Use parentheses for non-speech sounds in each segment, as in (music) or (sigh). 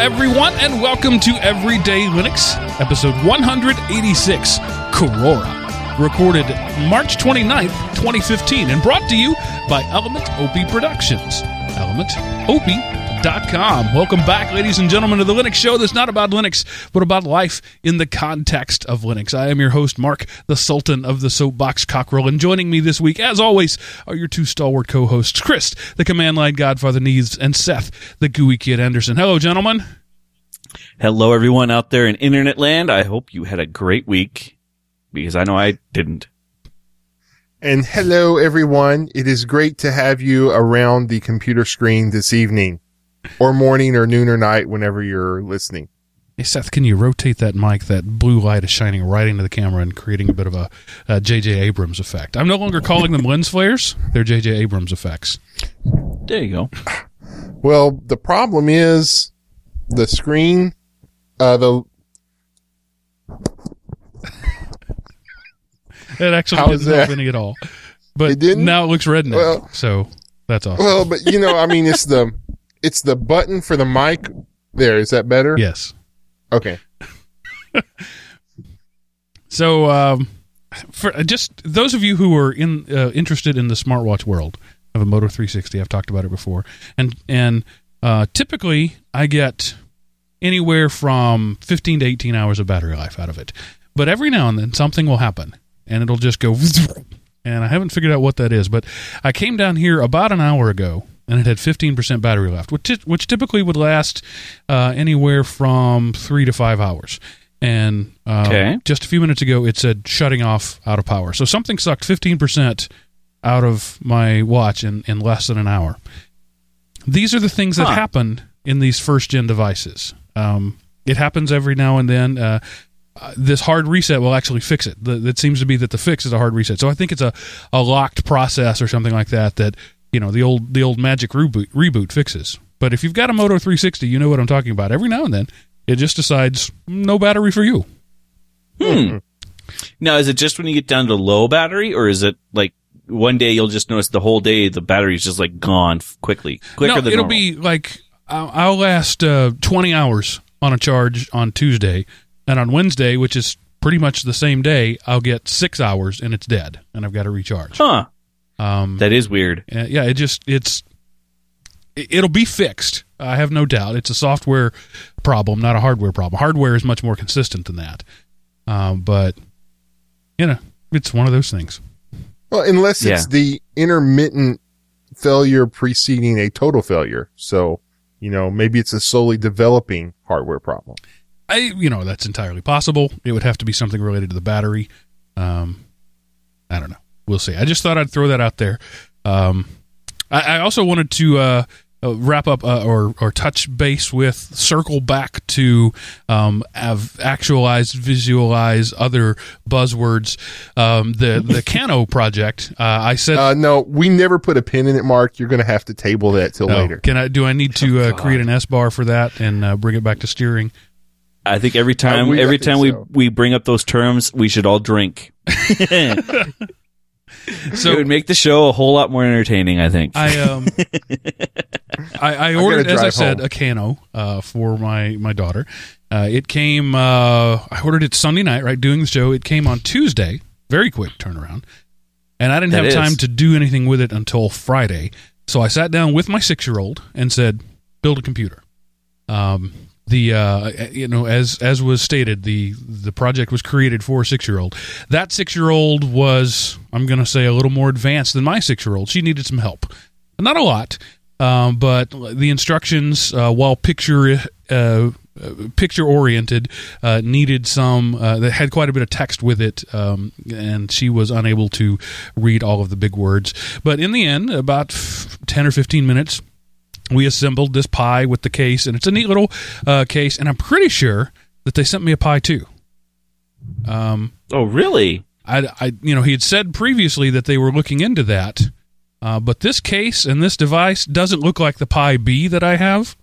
Everyone, and welcome to Everyday Linux, episode 186, Korora, recorded March 29th, 2015, and brought to you by Element OP Productions. Element OP. ElementOP.com. Welcome back, ladies and gentlemen, to the Linux show that's not about Linux, but about life in the context of Linux. I am your host, Mark, the Sultan of the Soapbox Cockrell, and joining me this week, as always, are your two stalwart co hosts, Chris, the command line godfather Needs, and Seth, the GUI kid Anderson. Hello, gentlemen. Hello, everyone out there in internet land. I hope you had a great week because I know I didn't. And hello, everyone. It is great to have you around the computer screen this evening (laughs) or morning or noon or night whenever you're listening. Hey, Seth, can you rotate that mic? That blue light is shining right into the camera and creating a bit of a uh, J.J. Abrams effect. I'm no longer calling them (laughs) lens flares. They're J.J. Abrams effects. There you go. Well, the problem is the screen, uh, the, (laughs) It actually How is didn't help that? any at all. But It didn't? now it looks red now. Well- so that's awesome. well, but you know, I mean, it's the, it's the button for the mic. There, is that better? yes. Okay. (laughs) So, um, for uh, just those of you who are in uh, interested in the smartwatch world of a Moto 360, I've talked about it before, and and uh, typically I get anywhere from 15 to 18 hours of battery life out of it. But every now and then something will happen, and it'll just go. (laughs) And I haven't figured out what that is, but I came down here about an hour ago, and it had 15% battery left, which which typically would last uh, anywhere from three to five hours. And uh, Okay. just a few minutes ago, it said shutting off out of power. So something sucked 15% out of my watch in, in less than an hour. These are the things that happen in these first gen devices. Um, it happens every now and then. Uh, uh, this hard reset will actually fix it. The, it seems to be that the fix is a hard reset. So I think it's a, a locked process or something like that. That you know the old the old magic reboot reboot fixes. But if you've got a Moto 360, you know what I'm talking about. Every now and then, it just decides no battery for you. Hmm. Now, is it just when you get down to low battery, or is it like one day you'll just notice the whole day the battery's just like gone quickly, quicker no, than it'll normal? be like I'll, I'll last uh, 20 hours on a charge on Tuesday, and on Wednesday, which is pretty much the same day, I'll get six hours and it's dead, and I've got to recharge. Huh. Um, That is weird. Yeah, it just it's it- it'll be fixed. I have no doubt. It's a software problem, not a hardware problem. Hardware is much more consistent than that. Um, but you know, it's one of those things. Well, unless it's the intermittent failure preceding a total failure. So, you know, maybe it's a slowly developing hardware problem. I you know that's entirely possible. It would have to be something related to the battery. Um, I don't know. We'll see. I just thought I'd throw that out there. Um, I, I also wanted to uh, uh, wrap up uh, or or touch base with circle back to um, have actualized, visualize other buzzwords. Um, the the (laughs) Kano project. Uh, I said. Uh, no, we never put a pin in it, Mark. You're going to have to table that till oh, later. Can I? Do I need to (laughs) uh, create an S bar for that and uh, bring it back to steering? I think every time, we- every think time we we bring up those terms, we should all drink. (laughs) it would make the show a whole lot more entertaining. I think. I um (laughs) I, I ordered as I said home. a Kano uh, for my my daughter. Uh, it came. Uh, I ordered it Sunday night. Right, doing the show. It came on Tuesday. Very quick turnaround, and I didn't That have time is. to do anything with it until Friday. So I sat down with my six year old and said, "Build a computer." Um, the uh, you know as as was stated the the project was created for a six year old. That six year old was I'm going to say a little more advanced than my six year old. She needed some help, not a lot, um, but the instructions uh, while picture. Uh, picture oriented uh, needed some uh, that had quite a bit of text with it um, and she was unable to read all of the big words but in the end about f- 10 or 15 minutes we assembled this pie with the case, and it's a neat little uh, case. And I'm pretty sure that they sent me a pie too. Um, oh, really? I, I, you know, he had said previously that they were looking into that, uh, but this case and this device doesn't look like the Pi B that I have,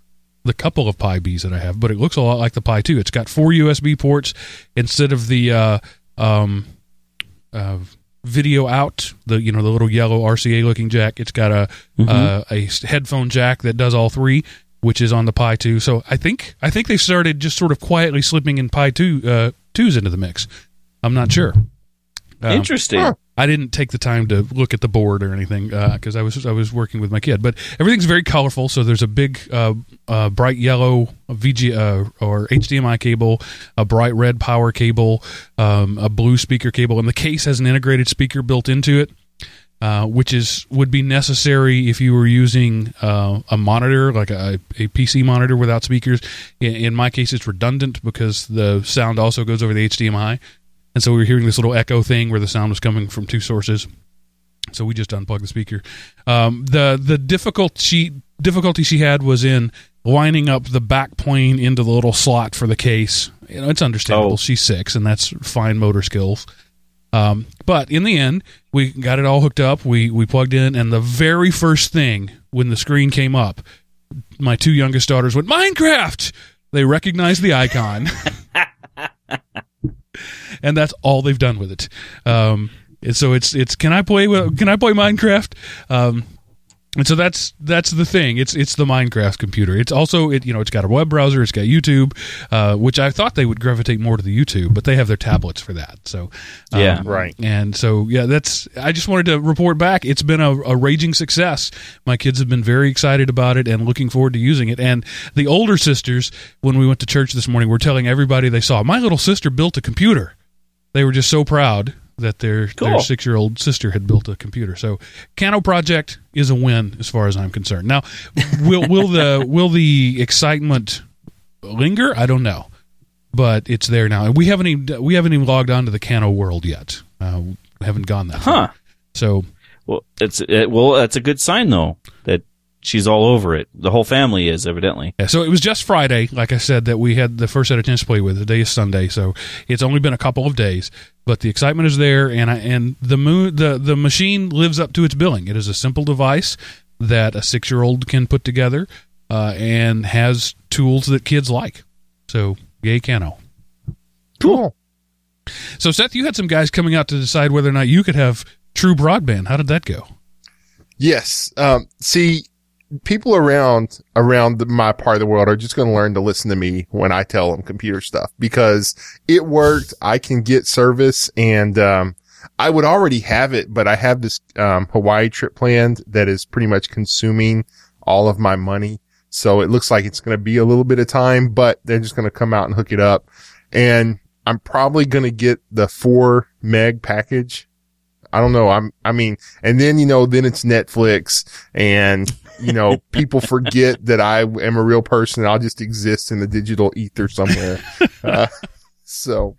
the couple of Pi Bs that I have, but it looks a lot like the Pi 2. It's got four USB ports instead of the uh, um, uh, video out, the you know the little yellow RCA looking jack. It's got a uh, a s- headphone jack that does all three which is on the Pi 2. So I think I think they started just sort of quietly slipping in Pi 2 uh, 2s into the mix. I'm not sure. Um, Interesting. huh. I didn't take the time to look at the board or anything because I was I was working with my kid. But everything's very colorful. So there's a big uh, uh, bright yellow VG uh, or HDMI cable, a bright red power cable, um, a blue speaker cable, and the case has an integrated speaker built into it. Uh, which is would be necessary if you were using uh, a monitor like a, a PC monitor without speakers. In, in my case, it's redundant because the sound also goes over the HDMI, and so we were hearing this little echo thing where the sound was coming from two sources. So we just unplugged the speaker. Um, the the difficult she difficulty she had was in lining up the back plane into the little slot for the case. You know, it's understandable. Oh. She's six, and that's fine motor skills. Um, but in the end, we got it all hooked up. We we plugged in, and the very first thing when the screen came up, my two youngest daughters went Minecraft. They recognized the icon, (laughs) and that's all they've done with it. Um, so it's it's can I play can I play Minecraft? Um, and so that's that's the thing. It's it's the Minecraft computer. It's also it you know it's got a web browser. It's got YouTube, uh, which I thought they would gravitate more to the YouTube, but they have their tablets for that. So um, Yeah. Right. and so yeah, that's I just wanted to report back. It's been a, a raging success. My kids have been very excited about it and looking forward to using it. And the older sisters, when we went to church this morning, were telling everybody they saw my little sister built a computer. They were just so proud that their their six year old sister had built a computer. So Kano project is a win as far as I'm concerned. Now, will will the (laughs) will the excitement linger? I don't know, but it's there now, and we haven't even we haven't even logged on to the Kano world yet. Uh, we haven't gone that far. Huh. So Well, it's it, well, that's a good sign though that she's all over it. The whole family is evidently. yeah, so it was just Friday, like I said, that we had the first set of tennis to play with. Today is Sunday, so it's only been a couple of days, but the excitement is there, and I, and the moon the the machine lives up to its billing. It is a simple device that a six year old can put together, uh, and has tools that kids like. So yay, Kano. Cool. So Seth, you had some guys coming out to decide whether or not you could have true broadband. How did that go? Yes. Um, see, people around around my part of the world are just going to learn to listen to me when I tell them computer stuff because it worked. I can get service and, um, I would already have it, but I have this, um, Hawaii trip planned that is pretty much consuming all of my money. So it looks like it's going to be a little bit of time, but they're just going to come out and hook it up. And I'm probably going to get the four meg package. I don't know. I'm, I mean, and then, you know, then it's Netflix and, you know, people forget that I am a real person. I'll just exist in the digital ether somewhere. (laughs) Uh, so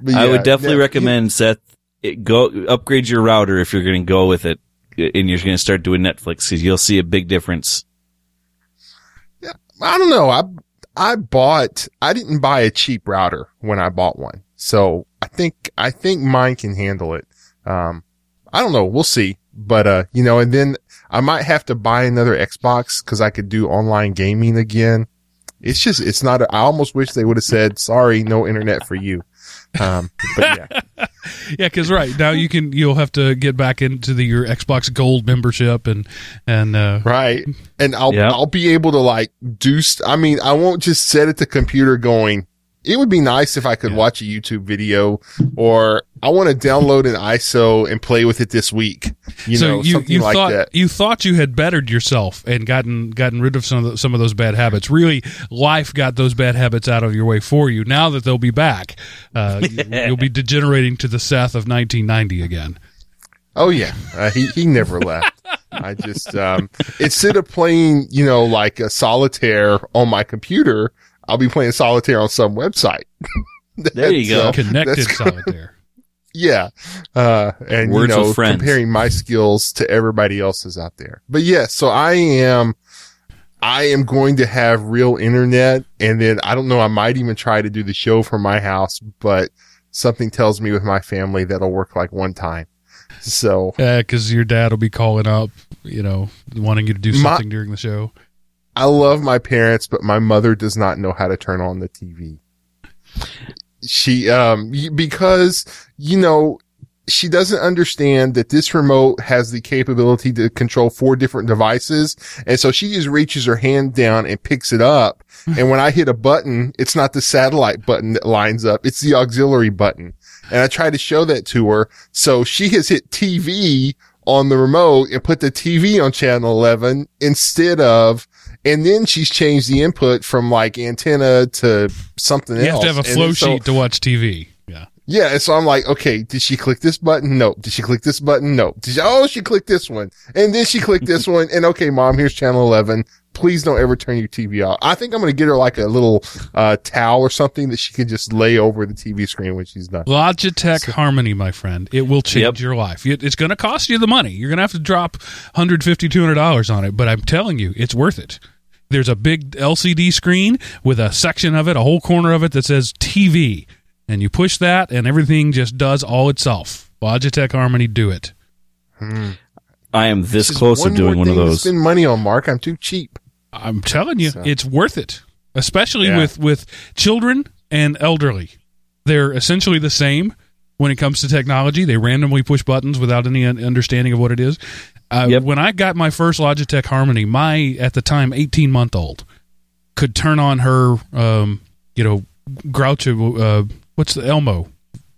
but I would definitely Net- recommend Seth it, go upgrade your router if you're going to go with it, and you're going to start doing Netflix because you'll see a big difference. Yeah, I don't know. I, I bought, I didn't buy a cheap router when I bought one. So I think, I think mine can handle it. Um, I don't know. We'll see. But, uh, you know, and then I might have to buy another Xbox cause I could do online gaming again. It's just, it's not, I almost wish they would have said, sorry, no internet for you. Um, but yeah. (laughs) Yeah, because right now you can you'll have to get back into the your Xbox Gold membership and and uh, Right. And I'll, Yeah. I'll be able to like do, st- I mean, I won't just set it to computer going, it would be nice if I could Yeah. watch a YouTube video or I want to download an ISO and play with it this week. You so know, you something you like thought that. you thought you had bettered yourself and gotten gotten rid of some of the, some of those bad habits. Really, life got those bad habits out of your way for you. Now that they'll be back, uh, (laughs) you'll be degenerating to the Seth of 1990 again. Oh yeah. Uh, he, he never left. I just, um, instead of playing, you know, like a solitaire on my computer, I'll be playing solitaire on some website. (laughs) There you go. That's, uh, Connected (laughs) solitaire. Yeah. Uh, and Words you know, with friends. comparing my skills to everybody else's out there. But yeah, so I am, I am going to have real internet and then I don't know, I might even try to do the show from my house, but something tells me with my family that'll work like one time. So yeah, because your dad will be calling up, you know, wanting you to do My- something during the show. I love my parents, but my mother does not know how to turn on the TV. She, um, because, you know, she doesn't understand that this remote has the capability to control four different devices. And so she just reaches her hand down and picks it up. and when I hit a button, it's not the satellite button that lines up. It's the auxiliary button. And I tried to show that to her. So she has hit TV on the remote and put the TV on channel 11 instead of, and then she's changed the input from like antenna to something You else. You have to have a And flow so- sheet to watch TV. Yeah. yeah, so I'm like, okay, did she click this button? No. Did she click this button? No. Did she, oh, she clicked this one. And then she clicked this one. And okay, mom, here's channel 11. Please don't ever turn your TV off. I think I'm going to get her like a little, uh, towel or something that she can just lay over the TV screen when she's done. Logitech Harmony, my friend. It will change Yep. your life. It- It's going to cost you the money. You're going to have to drop $150, $200 on it, but I'm telling you, it's worth it. There's a big LCD screen with a section of it, a whole corner of it that says TV. And you push that, and everything just does all itself. Logitech Harmony, do it. Hmm. I am this Just close to one doing one of thing to those. Spend money on Mark. I'm too cheap. I'm telling you, So- it's worth it, especially Yeah. with with children and elderly. They're essentially the same when it comes to technology. They randomly push buttons without any understanding of what it is. Uh, Yep. When I got my first Logitech Harmony, my at the time 18 month old could turn on her, um, you know, Groucho, uh, what's the Elmo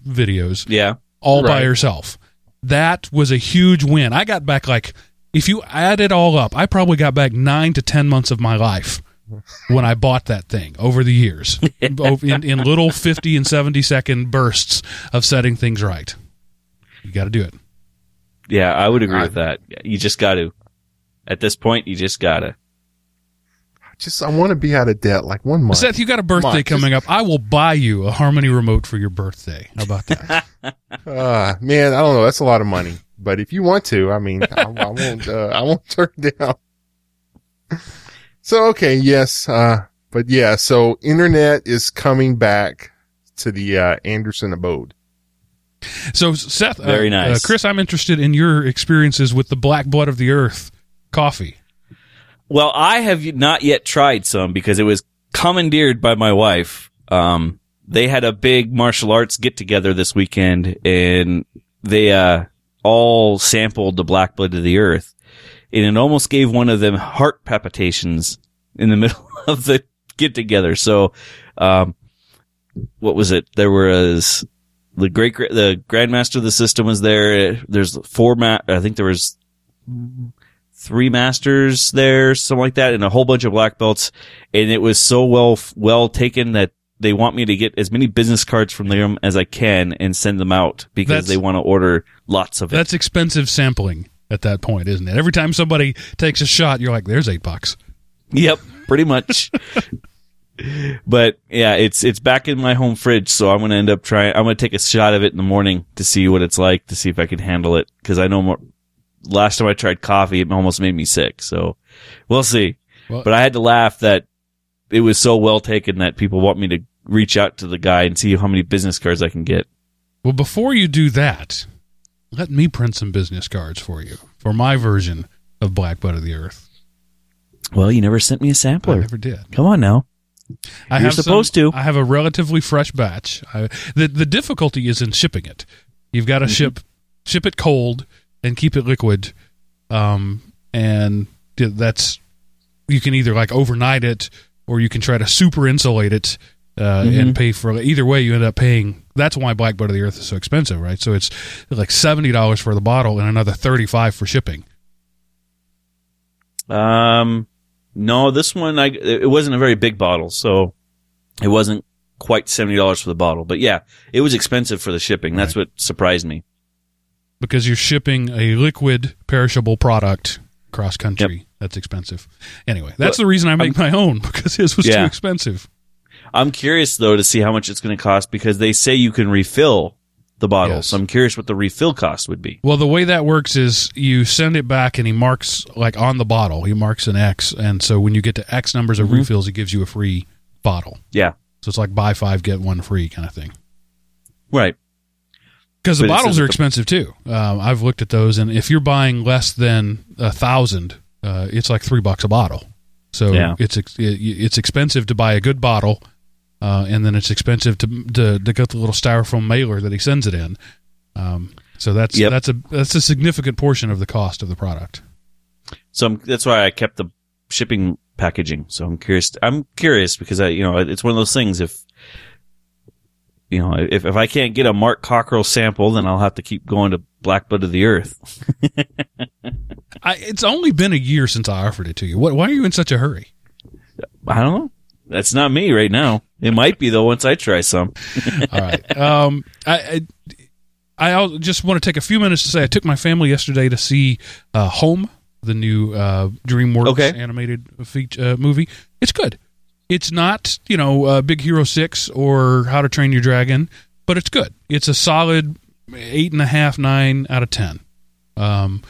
videos Yeah. all by Right. herself. That was a huge win. I got back like if you add it all up, I probably got back nine to ten months of my life when I bought that thing over the years (laughs) in, in little fifty and seventy second bursts of setting things right. You got to do it. Yeah, I would agree I- with that. You just got to. At this point, you just got to. Just, I want to be out of debt like one month. Seth, you got a birthday Come on, coming up. I will buy you a Harmony remote for your birthday. How about that? Uh, (laughs) man, I don't know. That's a lot of money. But if you want to, I mean, I, I won't, uh, I won't (laughs) turn down. So, okay. Yes. Uh, but yeah, so internet is coming back to the, uh, Anderson abode. so, Seth, uh, Very nice. uh, Chris, I'm interested in your experiences with the Black Blood of the Earth coffee. Well, I have not yet tried some because it was commandeered by my wife. Um, they had a big martial arts get together this weekend and they, uh, all sampled the black blood of the earth and it almost gave one of them heart palpitations in the (laughs) middle of the get together. So, um, what was it? There was the great, the grandmaster of the system was there. There's four ma- I think there was three masters there, something like that, and a whole bunch of black belts. And it was so well, well taken that they want me to get as many business cards from them as I can and send them out because That's- they want to order lots of it. That's expensive sampling at that point, isn't it? Every time somebody takes a shot, you're like, "There's eight bucks." Yep, pretty much. (laughs) but yeah, it's it's back in my home fridge, so I'm gonna end up trying. I'm gonna take a shot of it in the morning to see what it's like, to see if I can handle it. Because I know more. Last time I tried coffee, it almost made me sick. So we'll see. Well- but I had to laugh that it was so well taken that people want me to reach out to the guy and see how many business cards I can get. Well, before you do that, let me print some business cards for you for my version of Black Blood of the Earth. Well, you never sent me a sampler. I never did. Come on now. I You're have some- supposed to. I have a relatively fresh batch. I, the the difficulty is in shipping it. You've got to ship ship it cold and keep it liquid, um, and that's you can either like overnight it or you can try to super insulate it uh, and pay for either way. You end up paying. That's why Black Blood of the Earth is so expensive, right? So it's like seventy dollars for the bottle and another thirty five for shipping. Um, no, this one I it wasn't a very big bottle, so it wasn't quite seventy dollars for the bottle. But yeah, it was expensive for the shipping. That's what surprised me. because you're shipping a liquid perishable product cross country. That's expensive. Anyway, that's But the reason I make my own (laughs) because his was too expensive. I'm curious though to see how much it's going to cost because they say you can refill the bottle. Yes. So I'm curious what the refill cost would be. Well, the way that works is you send it back and he marks like on the bottle, he marks an X, and so when you get to X numbers of Mhm. refills, he gives you a free bottle. Yeah, So it's like buy five get one free kind of thing. right. Because the bottles are the- expensive too. Um, I've looked at those, and if you're buying less than a thousand, uh, it's like three bucks a bottle. So Yeah. it's ex- it's expensive to buy a good bottle, uh, and then it's expensive to, to to get the little styrofoam mailer that he sends it in. Um, So that's Yep. that's a that's a significant portion of the cost of the product. So I'm, that's why I kept the shipping packaging. So I'm curious. I'm curious because I, you know, it's one of those things. If you know, if if I can't get a Mark Cockrell sample, then I'll have to keep going to Black Blood of the Earth. (laughs) I, it's only been a year since I offered it to you. What? Why are you in such a hurry? I don't know. That's not me right now. It might be though once I try some. (laughs) All right. Um, I, I I just want to take a few minutes to say I took my family yesterday to see uh, Home, the new uh, DreamWorks Okay. animated feature, uh, movie. It's good. It's not you know uh, Big Hero Six or How to Train Your Dragon, but it's good. It's a solid eight and a half, nine out of ten. Um,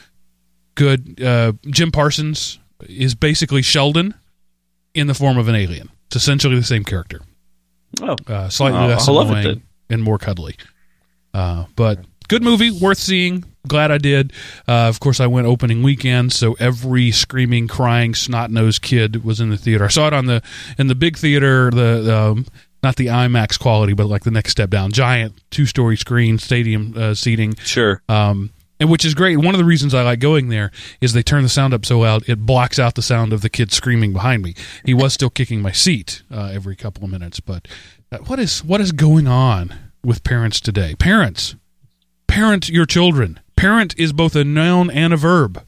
good. Uh, Jim Parsons is basically Sheldon in the form of an alien. It's essentially the same character Oh, uh, slightly Oh, less I'll love it annoying and more cuddly. Uh, but good movie, worth seeing. Glad I did. Uh, of course, I went opening weekend, so every screaming, crying, snot nosed kid was in the theater. I saw it on the in the big theater, the um, not the IMAX quality, but like the next step down, giant two story screen, stadium uh, seating sure. um, and which is great. One of the reasons I like going there is they turn the sound up so loud it blocks out the sound of the kid screaming behind me. He was still kicking my seat uh, every couple of minutes, but uh, what is what is going on with parents today? Parents, parent your children. Parent is both a noun and a verb.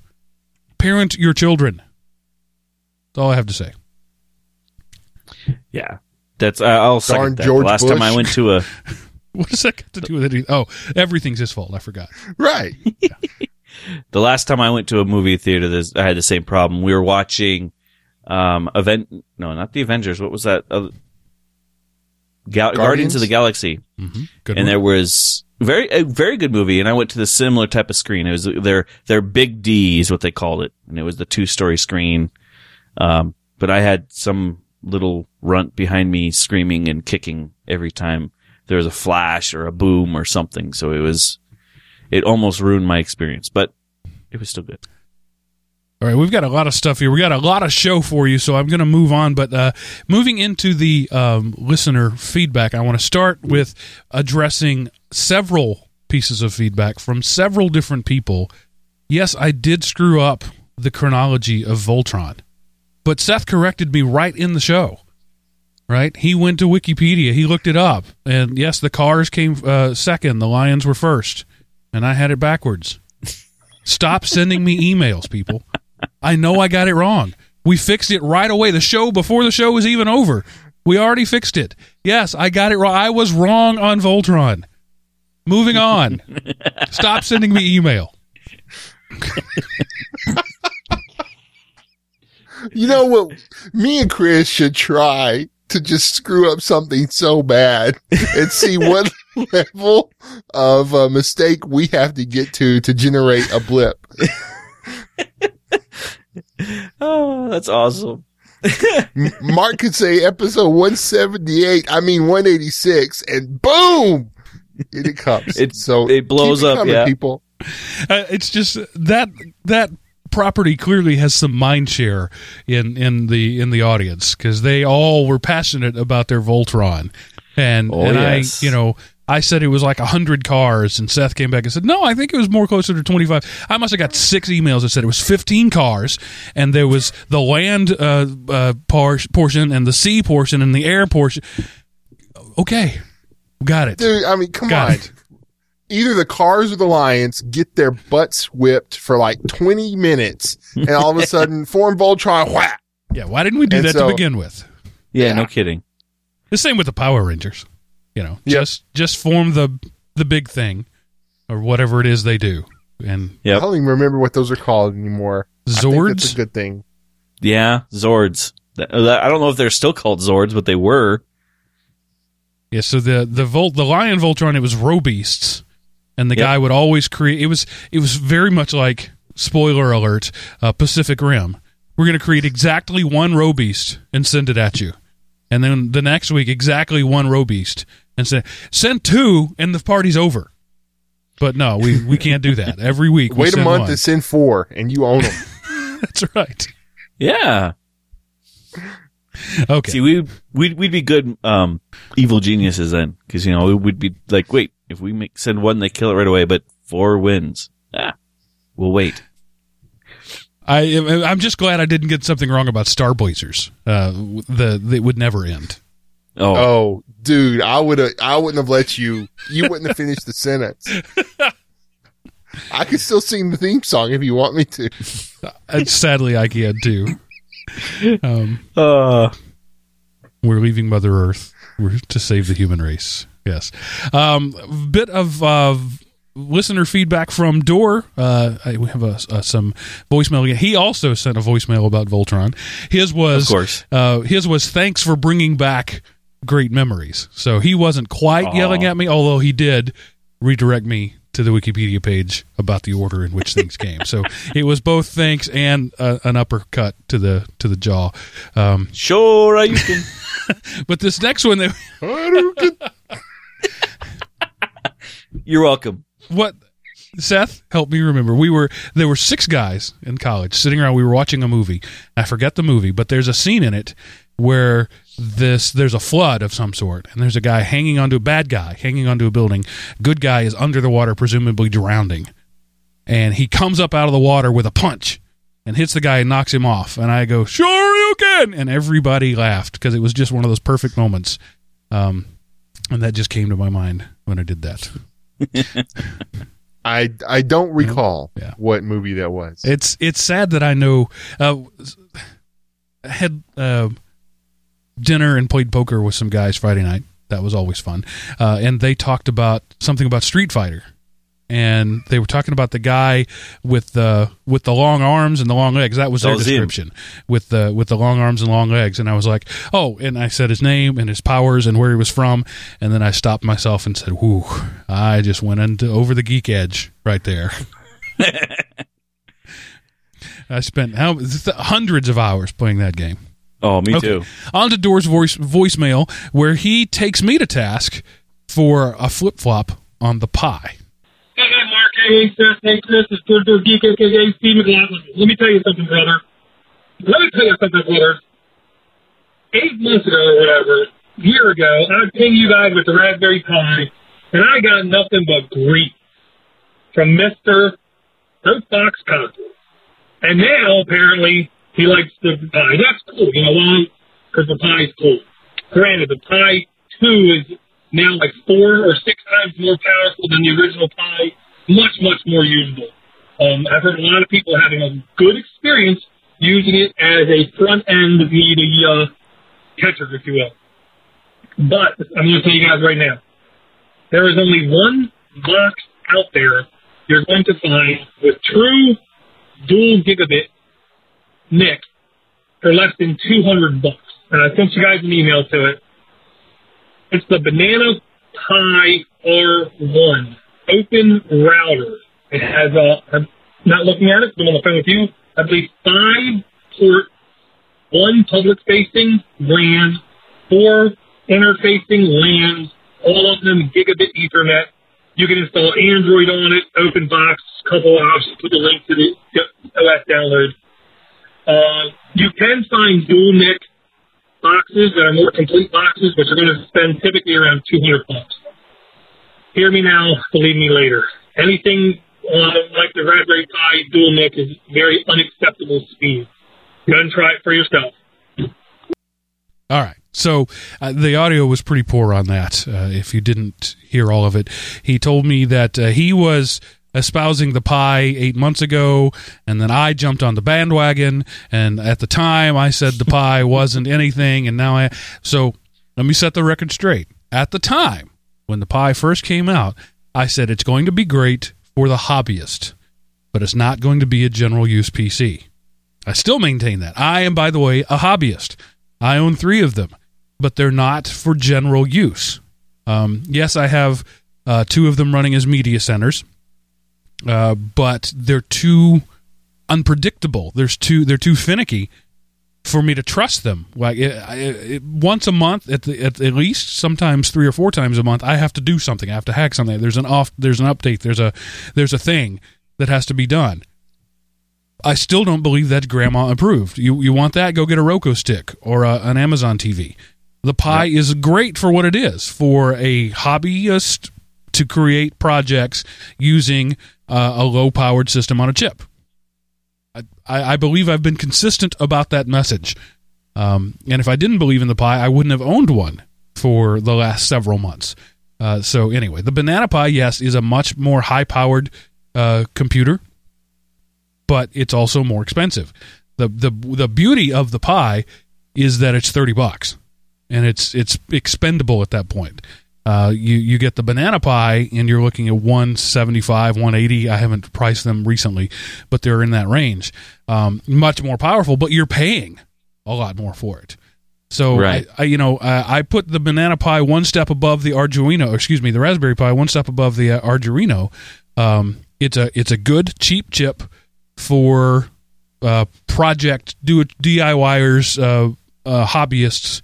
Parent your children. That's all I have to say. Yeah. That's uh, I'll second Darn that. George Last time I went to a (laughs) (laughs) What does that got to do with anything? Oh, everything's his fault. I forgot. Right. (laughs) the last time I went to a movie theater, there's, I had the same problem. We were watching, um, event, no, not the Avengers. What was that? Uh, Gal- Guardians? Guardians? of the Galaxy. Mm-hmm. Good and one. there was very, a very good movie. And I went to the similar type of screen. It was their, their big D is what they called it. And it was the two story screen. Um, but I had some little runt behind me screaming and kicking every time there was a flash or a boom or something. So it was, it almost ruined my experience, but it was still good. All right, we've got a lot of stuff here. We got a lot of show for you, so I'm going to move on. But uh, moving into the um, listener feedback, I want to start with addressing several pieces of feedback from several different people. Yes, I did screw up the chronology of Voltron, but Seth corrected me right in the show. Right, he went to Wikipedia, he looked it up, and yes, the cars came uh, second, the lions were first, and I had it backwards. Stop sending me emails, people. I know I got it wrong. We fixed it right away. The show before the show was even over. We already fixed it. Yes, I got it wrong. I was wrong on Voltron. Moving on. Stop sending me email. (laughs) You know what? Me and Chris should try to just screw up something so bad and see what (laughs) level of uh, mistake we have to get to to generate a blip. (laughs) Oh, that's awesome. Mark could say episode 178, I mean 186, and boom! It comes. (laughs) It- so it blows up, coming, yeah. people. Uh, it's just that that property clearly has some mind share in in the in the audience because they all were passionate about their Voltron, and Oh, and yes. I you know I said it was like hundred cars, and Seth came back and said no, I think it was more closer to twenty five. I must have got six emails that said it was fifteen cars, and there was the land uh, uh, par- portion and the sea portion and the air portion. Okay, got it. Dude, I mean, come Got on. it. Either the Cars or the Lions get their butts whipped for like 20 minutes, and all of a (laughs) sudden, form Voltron, whack! Yeah, why didn't we do And that so- to begin with? Yeah, Yeah. no kidding. The same with the Power Rangers. You know, Yep. just just form the the big thing or whatever it is they do. And I don't even remember what those are called anymore. I think that's Zords. a good thing. Yeah, Zords. That- that- uh, I don't know if they're still called Zords, but they were. yeah, so the the Volt the Lion Voltron it was Robeasts. And the Yep. guy would always create it was it was very much like spoiler alert, uh, Pacific Rim. We're going to create exactly one Robeast and send it at you. And then the next week exactly one Robeast and say send two and the party's over. But no, we, we can't do that. Every week we Wait a month one. to send four, and you own them. (laughs) That's right. Yeah. Okay. See, we we'd we'd be good um evil geniuses then, because you know we'd be like, wait, if we make send one, they kill it right away. But four wins. Ah, we'll wait. I am- I'm just glad I didn't get something wrong about Star Blazers. Uh, the it would never end. Oh, Oh, dude, I would have, I wouldn't have let you, you wouldn't have finished the sentence. I could still sing the theme song if you want me to. (laughs) And sadly, I can too. Um, uh, we're leaving Mother Earth we're to save the human race. Yes. Um, bit of uh, listener feedback from Door. Uh, I- we have a, uh, some voicemail. He also sent a voicemail about Voltron. His was, Of course. uh, his was thanks for bringing back great memories. So he wasn't quite Aw. yelling at me, although he did redirect me to the Wikipedia page about the order in which things came. So it was both thanks and uh, an uppercut to the to the jaw. Um, sure, i can. (laughs) but this next one, that Hadouken. (laughs) You're welcome. what Seth help me remember. We were there were six guys in college sitting around. We were watching a movie. I forget the movie, but there's a scene in it where this there's a flood of some sort, and there's a guy hanging onto a bad guy hanging onto a building. Good guy is under the water, presumably drowning, and he comes up out of the water with a punch and hits the guy and knocks him off. And I go, "Sure you can!" And everybody laughed because it was just one of those perfect moments. Um, and that just came to my mind when I did that. (laughs) I, I don't recall Yeah. what movie that was. It's it's sad that I know. Uh, had uh, dinner and played poker with some guys Friday night. That was always fun. Uh, and they talked about something about Street Fighter, and they were talking about the guy with the with the long arms and the long legs. That was their That was him. description with the with the long arms and long legs. And I was like, oh, and I said his name and his powers and where he was from, and then I stopped myself and said, whoo, I just went into over the geek edge right there. (laughs) I spent how th- hundreds of hours playing that game. Oh, me Okay. too. On to Door's voice voicemail, where he takes me to task for a flip flop on the pie. Hey, Mark. Hey, Chris. It's Good Geek, aka Steve McLaughlin. Let me tell you something, brother. Let me tell you something, brother. Eight months ago or whatever, year ago, I pinged you guys with the Raspberry Pi, and I got nothing but grief from Mr. Oak Fox. And now, apparently, he likes the pie. That's cool. You know why? Because the pie's cool. Granted, the Pi 2 is now like four or six times more powerful than the original Pi. Much, much more usable. Um, I've heard a lot of people having a good experience using it as a front end the uh, catcher, if you will. But I'm going to tell you guys right now, there is only one box out there you're going to find with true dual gigabit NIC for less than 200 bucks. And I sent you guys an email to it. It's the Banana Pi R1 open router. It has a, I'm not looking at it, but I'm on the phone with you. I believe five port, one public facing LAN, four interfacing LANs, all of them gigabit Ethernet. You can install Android on it, open box, couple options, put the link to the OS download. Uh, you can find dual NIC boxes that are more complete boxes, which are going to spend typically around 200 bucks. Hear me now, believe me later. Anything uh, like the Raspberry Pi dual NIC is very unacceptable speed. Go and try it for yourself. All right. So uh, the audio was pretty poor on that. Uh, if you didn't hear all of it, he told me that uh, he was espousing the pie eight months ago, and then I jumped on the bandwagon. And at the time, I said the pie (laughs) wasn't anything, and now I. So let me set the record straight. At the time when the Pi first came out, I said it's going to be great for the hobbyist, but it's not going to be a general use PC. I still maintain that. I am, by the way, a hobbyist. I own three of them, but they're not for general use. Um, yes, I have uh, two of them running as media centers, uh, but they're too unpredictable. There's too they're too finicky for me to trust them. Like it, it, it, once a month, at, the, at at least, sometimes three or four times a month, I have to do something. I have to hack something. There's an off. There's an update. There's a there's a thing that has to be done. I still don't believe that grandma approved. You you want that? Go get a Roku stick or a, an Amazon TV. The Pi is great for what it is for a hobbyist to create projects using uh, a low powered system on a chip. I, I believe I've been consistent about that message. Um, and if I didn't believe in the pie, I wouldn't have owned one for the last several months. Uh, so anyway, the Banana Pi, yes, is a much more high powered uh, computer, but it's also more expensive. the the The beauty of the Pi is that it's thirty bucks, and it's it's expendable at that point. Uh, you you get the banana Pi, and you're looking at 175 180 i haven't priced them recently but they're in that range. Um, much more powerful but you're paying a lot more for it. So Right. I, I you know I, I put the banana Pi one step above the arduino excuse me the raspberry Pi one step above the uh, arduino. Um, it's a it's a good cheap chip for uh, project do DIYers uh, uh, hobbyists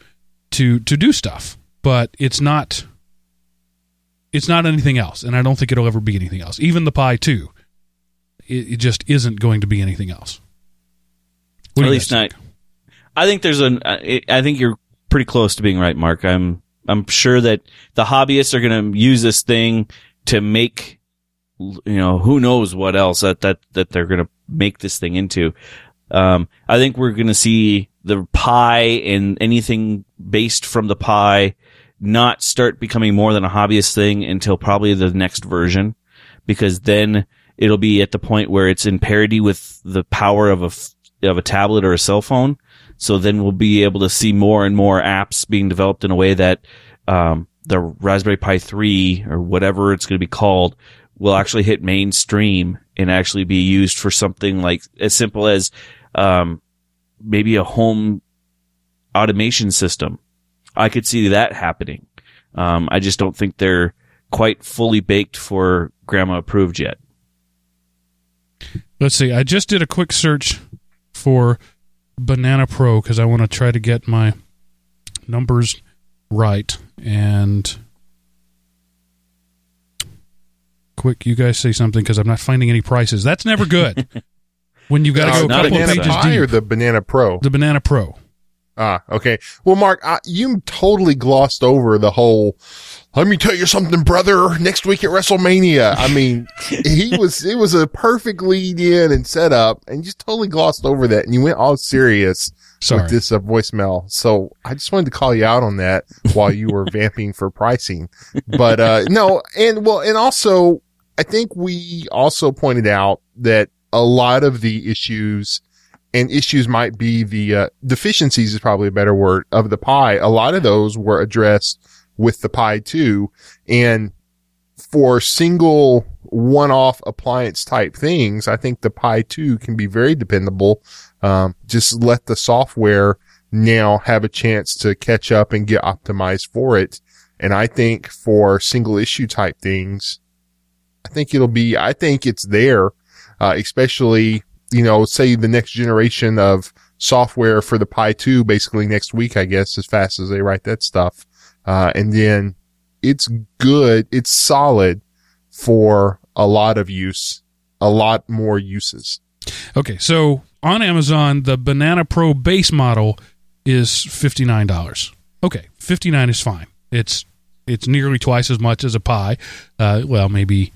to to do stuff but it's not it's not anything else, and I don't think it'll ever be anything else. Even the Pi 2, it, it just isn't going to be anything else. At least not. I think there's an. I I think you're pretty close to being right, Mark. I'm. I'm sure that the hobbyists are going to use this thing to make, you know, who knows what else that that that they're going to make this thing into. Um, I think we're going to see the Pi and anything based from the Pi not start becoming more than a hobbyist thing until probably the next version, because then it'll be at the point where it's in parity with the power of a of a tablet or a cell phone. So then we'll be able to see more and more apps being developed in a way that um, the Raspberry Pi 3 or whatever it's going to be called will actually hit mainstream and actually be used for something like as simple as um, maybe a home automation system. I could see that happening. Um, I just don't think they're quite fully baked for grandma approved yet. Let's see. I just did a quick search for Banana Pro because I want to try to get my numbers right. And quick, you guys say something because I'm not finding any prices. That's never good. (laughs) when you've got to go a a couple good banana pages sign. Pi deep. or the banana pro? the Banana Pro. Ah, okay. Well, Mark, I, you totally glossed over the whole. Let me tell you something, brother. Next week at WrestleMania. I mean, he (laughs) was, it was a perfect lead in and setup and you just totally glossed over that and you went all serious Sorry. with this uh, voicemail. So I just wanted to call you out on that while you were (laughs) vamping for pricing. But, uh, no, and well, and also I think we also pointed out that a lot of the issues and issues might be the uh, deficiencies is probably a better word of the Pi. A lot of those were addressed with the Pi 2 and for single one-off appliance type things, I think the Pi 2 can be very dependable. Um, just let the software now have a chance to catch up and get optimized for it. And I think for single issue type things, I think it'll be, I think it's there, uh, especially, you know, say the next generation of software for the Pi 2 basically next week, I guess, as fast as they write that stuff. Uh, and then it's good. It's solid for a lot of use, a lot more uses. Okay, so on Amazon, the Banana Pro base model is fifty nine dollars. Okay, fifty nine is fine. It's it's nearly twice as much as a Pi. Uh, well, maybe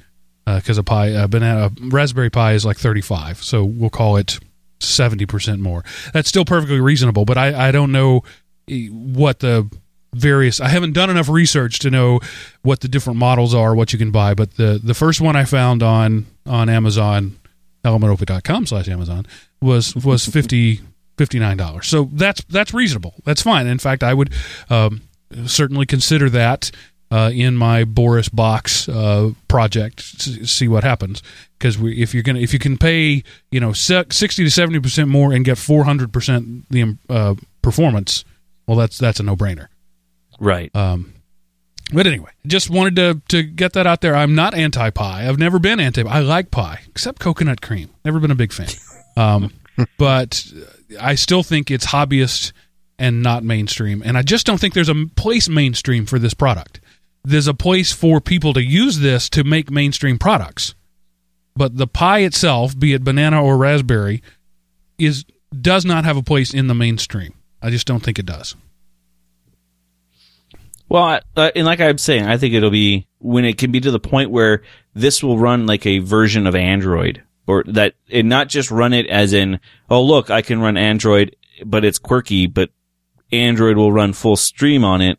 because a pie, a banana, Raspberry Pi is like thirty five. So we'll call it seventy percent more. That's still perfectly reasonable, but I I don't know eh, what the various I haven't done enough research to know what the different models are, what you can buy, but the the first one I found on on Amazon elementopa.com slash Amazon was was (laughs) 50 $59. So that's that's reasonable. That's fine. In fact, I would um, certainly consider that uh, in my Boris box uh, project. s- See what happens because if you're gonna if you can pay you know 60 to 70 percent more and get 400 percent the um, uh, performance, well that's that's a no brainer. Right. Um, but anyway, just wanted to to get that out there. I'm not anti pie. I've never been anti. I like pie, except coconut cream. Never been a big fan. (laughs) Um, but I still think it's hobbyist and not mainstream. And I just don't think there's a place mainstream for this product. There's a place for people to use this to make mainstream products. But the pie itself, be it banana or raspberry, is does not have a place in the mainstream. I just don't think it does. Well, I- uh, and like I'm saying, I think it'll be when it can be to the point where this will run like a version of Android, or that and not just run it as in, oh look, I can run Android, but it's quirky, but Android will run full stream on it.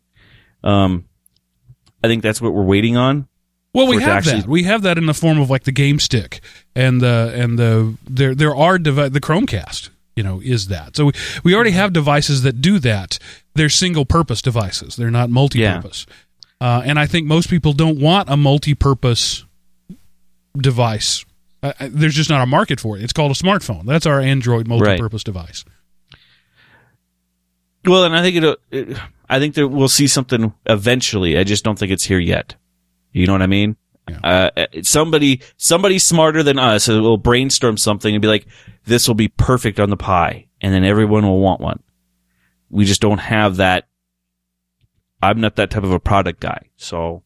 Um, I think that's what we're waiting on. Well, we it have actually- that. We have that in the form of like the Game Stick and the and the there there are devi- the Chromecast. You know, is that so? We, we already have devices that do that. They're single purpose devices. They're not multi purpose. Uh, and I think most people don't want a multi purpose device. Uh, there's just not a market for it. It's called a smartphone. That's our Android multi purpose device. Well, and I think it'll, it, I think that we'll see something eventually. I just don't think it's here yet. You know what I mean? Uh, somebody, somebody smarter than us will brainstorm something and be like, this will be perfect on the Pi. And then everyone will want one. We just don't have that. I'm not that type of a product guy. So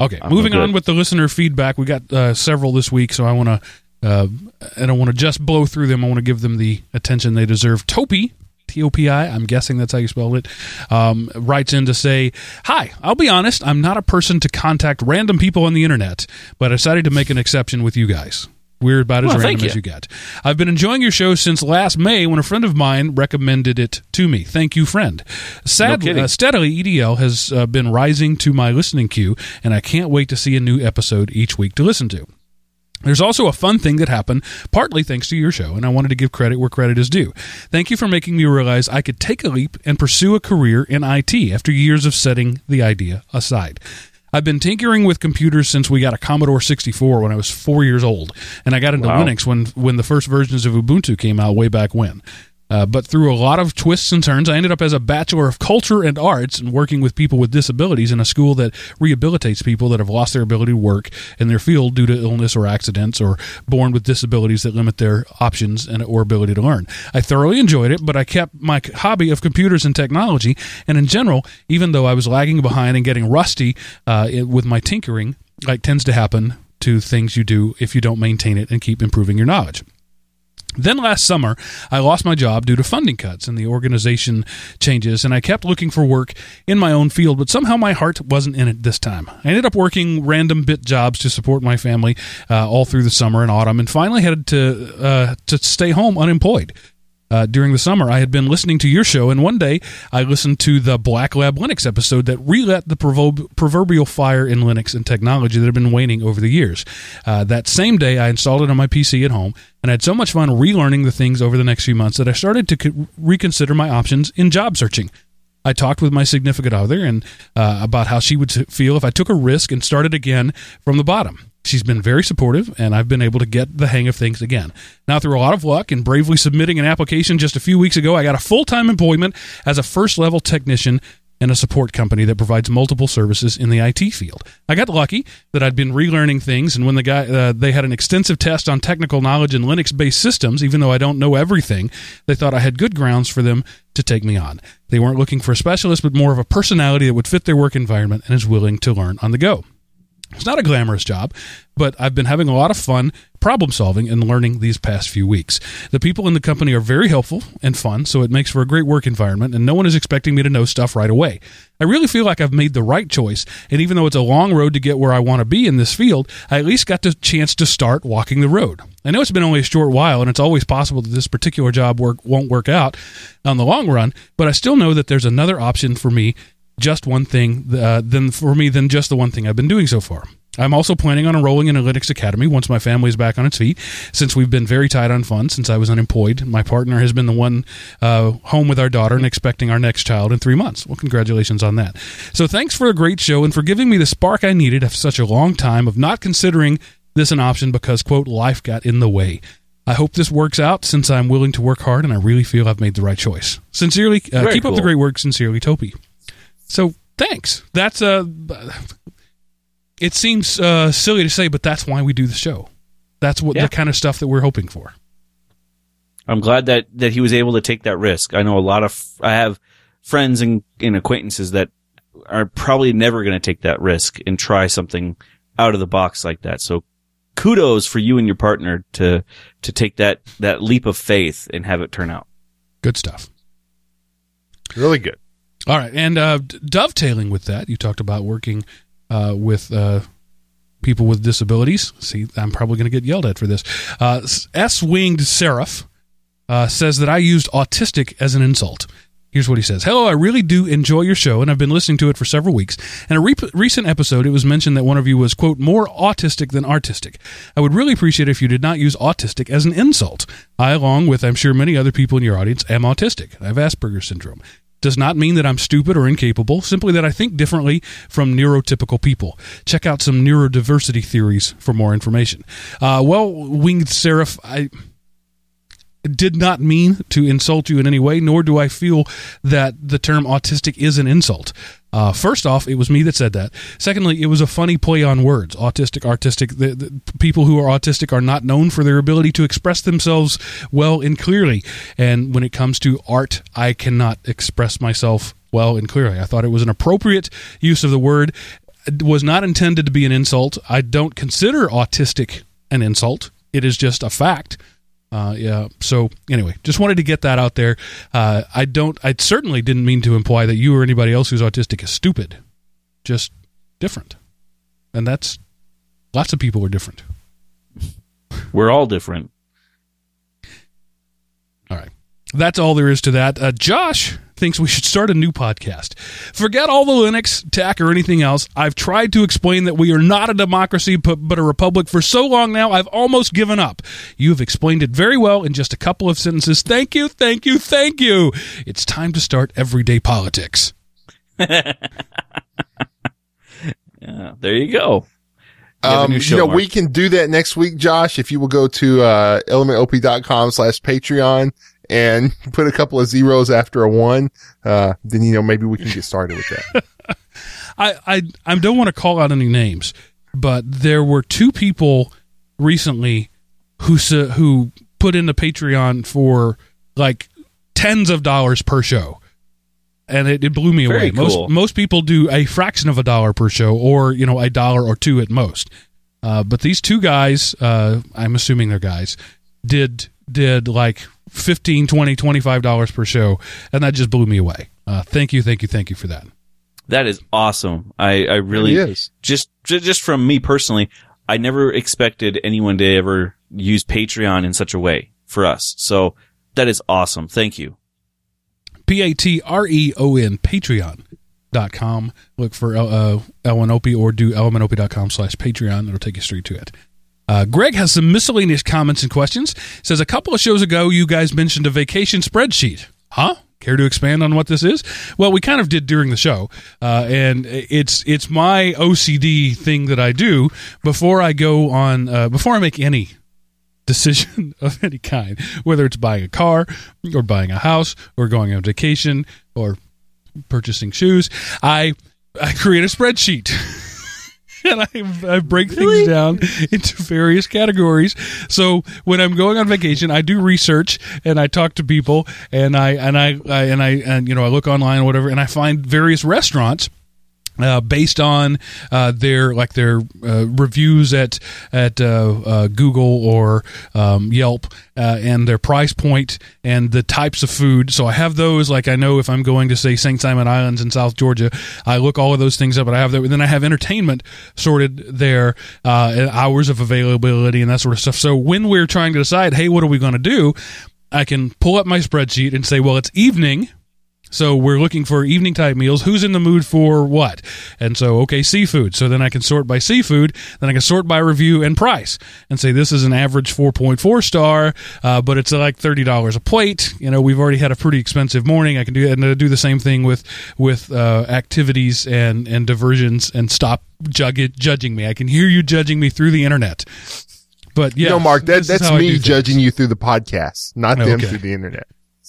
Okay, I'm moving on with the listener feedback. We got uh, several this week, so I want to. Uh, I don't want to just blow through them. I want to give them the attention they deserve. Topi, T O P I. I'm guessing that's how you spelled it. Um, writes in to say, "Hi. I'll be honest. I'm not a person to contact random people on the internet, but I decided to make an exception with you guys." We're about as Well, random as you. you get. I've been enjoying your show since last May when a friend of mine recommended it to me. Thank you, friend. Sadly, kidding. uh, steadily, EDL has uh, been rising to my listening queue, and I can't wait to see a new episode each week to listen to. There's also a fun thing that happened, partly thanks to your show, and I wanted to give credit where credit is due. Thank you for making me realize I could take a leap and pursue a career in IT after years of setting the idea aside. I've been tinkering with computers since we got a Commodore 64 when I was four years old, and I got into Wow. Linux when when the first versions of Ubuntu came out way back when. Uh, but through a lot of twists and turns, I ended up as a Bachelor of Culture and Arts and working with people with disabilities in a school that rehabilitates people that have lost their ability to work in their field due to illness or accidents or born with disabilities that limit their options and or ability to learn. I thoroughly enjoyed it, but I kept my hobby of computers and technology, and in general, even though I was lagging behind and getting rusty uh, it, with my tinkering, like tends to happen to things you do if you don't maintain it and keep improving your knowledge. Then last summer, I lost my job due to funding cuts and the organization changes, and I kept looking for work in my own field, but somehow my heart wasn't in it this time. I ended up working random bit jobs to support my family uh, all through the summer and autumn, and finally had to uh, to stay home unemployed. Uh, during the summer, I had been listening to your show, and one day I listened to the Black Lab Linux episode that relit the proverbial fire in Linux and technology that had been waning over the years. Uh, that same day, I installed it on my PC at home, and I had so much fun relearning the things over the next few months that I started to co- reconsider my options in job searching. I talked with my significant other and uh, about how she would feel if I took a risk and started again from the bottom. She's been very supportive, and I've been able to get the hang of things again. Now, through a lot of luck and bravely submitting an application just a few weeks ago, I got a full time employment as a first level technician in a support company that provides multiple services in the IT field. I got lucky that I'd been relearning things, and when the guy uh, they had an extensive test on technical knowledge in Linux-based systems, even though I don't know everything, they thought I had good grounds for them to take me on. They weren't looking for a specialist, but more of a personality that would fit their work environment and is willing to learn on the go. It's not a glamorous job, but I've been having a lot of fun problem solving and learning these past few weeks. The people in the company are very helpful and fun, so it makes for a great work environment, and no one is expecting me to know stuff right away. I really feel like I've made the right choice, and even though it's a long road to get where I want to be in this field, I at least got the chance to start walking the road. I know it's been only a short while, and it's always possible that this particular job work won't work out on the long run, but I still know that there's another option for me just one thing uh, than for me than just the one thing I've been doing so far. I'm also planning on enrolling in a Linux Academy once my family is back on its feet. Since we've been very tight on funds since I was unemployed, my partner has been the one uh, home with our daughter and expecting our next child in three months. Well, congratulations on that. So thanks for a great show and for giving me the spark I needed after such a long time of not considering this an option because quote life got in the way. I hope this works out since I'm willing to work hard and I really feel I've made the right choice. Sincerely, uh, keep up the great work. Sincerely, Topi. So thanks. That's uh It seems uh, silly to say, but that's why we do the show. That's what Yeah. the kind of stuff that we're hoping for. I'm glad that, that he was able to take that risk. I know a lot of, I have friends and, and acquaintances that are probably never going to take that risk and try something out of the box like that. So kudos for you and your partner to, to take that, that leap of faith and have it turn out. Good stuff. Really good. All right, and uh, dovetailing with that, you talked about working uh, with uh, people with disabilities. See, I'm probably going to get yelled at for this. Uh, S winged seraph uh, says that I used autistic as an insult. Here's what he says Hello, I really do enjoy your show, and I've been listening to it for several weeks. In a re- recent episode, it was mentioned that one of you was, quote, more autistic than artistic. I would really appreciate it if you did not use autistic as an insult. I, along with, I'm sure, many other people in your audience, am autistic. I have Asperger's syndrome. Does not mean that I'm stupid or incapable, simply that I think differently from neurotypical people. Check out some neurodiversity theories for more information. Uh, well, Winged Seraph, I did not mean to insult you in any way, nor do I feel that the term autistic is an insult. Uh, first off, it was me that said that. Secondly, it was a funny play on words. Autistic, artistic. The, the people who are autistic are not known for their ability to express themselves well and clearly. And when it comes to art, I cannot express myself well and clearly. I thought it was an appropriate use of the word. It was not intended to be an insult. I don't consider autistic an insult. It is just a fact. Uh, yeah. So anyway, just wanted to get that out there. Uh, I don't. I certainly didn't mean to imply that you or anybody else who's autistic is stupid. Just different, and that's lots of people are different. We're all different. All right. That's all there is to that. Uh, Josh thinks we should start a new podcast. Forget all the Linux, tech, or anything else. I've tried to explain that we are not a democracy, but, but a republic for so long now, I've almost given up. You've explained it very well in just a couple of sentences. Thank you, thank you, thank you. It's time to start everyday politics. (laughs) Yeah, there you go. You Um, new you know, Mark. we can do that next week, Josh, if you will go to, uh, elementop.com slash Patreon and (laughs) put a couple of zeros after a one. Uh, then, you know, maybe we can get started with that. (laughs) I, I I don't want to call out any names, but there were two people recently who s- who put into Patreon for like tens of dollars per show, and it, it blew me Very away. Most cool. most people do a fraction of a dollar per show, or you know a dollar or two at most. Uh, but these two guys, uh, I'm assuming they're guys, did did like 15 20 25 dollars per show and that just blew me away uh, thank you thank you thank you for that That is awesome. I, I really It is. just just from me personally, I never expected anyone to ever use Patreon in such a way for us. So that is awesome. Thank you. P A T R E O N, patreon.com. Look for uh, Elwinopi or do elwinopi.com slash Patreon. It'll take you straight to it. Uh, Greg has some miscellaneous comments and questions. Says a couple of shows ago, you guys mentioned a vacation spreadsheet. Huh? Care to expand on what this is? Well, we kind of did during the show, uh, and it's it's my OCD thing that I do before I go on uh, before I make any decision (laughs) of any kind, whether it's buying a car or buying a house or going on vacation or purchasing shoes. I I create a spreadsheet. (laughs) (laughs) And I, I break things down into various categories. So when I'm going on vacation, I do research and I talk to people and I and I, I and I and you know I look online or whatever and I find various restaurants uh, based on uh, their like their uh, reviews at at uh, uh, Google or um, Yelp uh, and their price point and the types of food. So I have those. Like I know if I'm going to say St. Simon Islands in South Georgia, I look all of those things up. But I have that. Then I have entertainment sorted there, hours of availability and that sort of stuff. So when we're trying to decide, hey, what are we going to do? I can pull up my spreadsheet and say, well, it's evening. So we're looking for evening type meals. Who's in the mood for what? And so, okay, seafood. So then I can sort by seafood. Then I can sort by review and price and say this is an average 4.4 star, uh, but it's like $30 a plate. You know, we've already had a pretty expensive morning. I can do and uh, do the same thing with, with, uh, activities and, and diversions and stop jug- judging me. I can hear you judging me through the internet. But yeah, you know, Mark, that, that's how I do me judging you through the podcast, not them through the internet.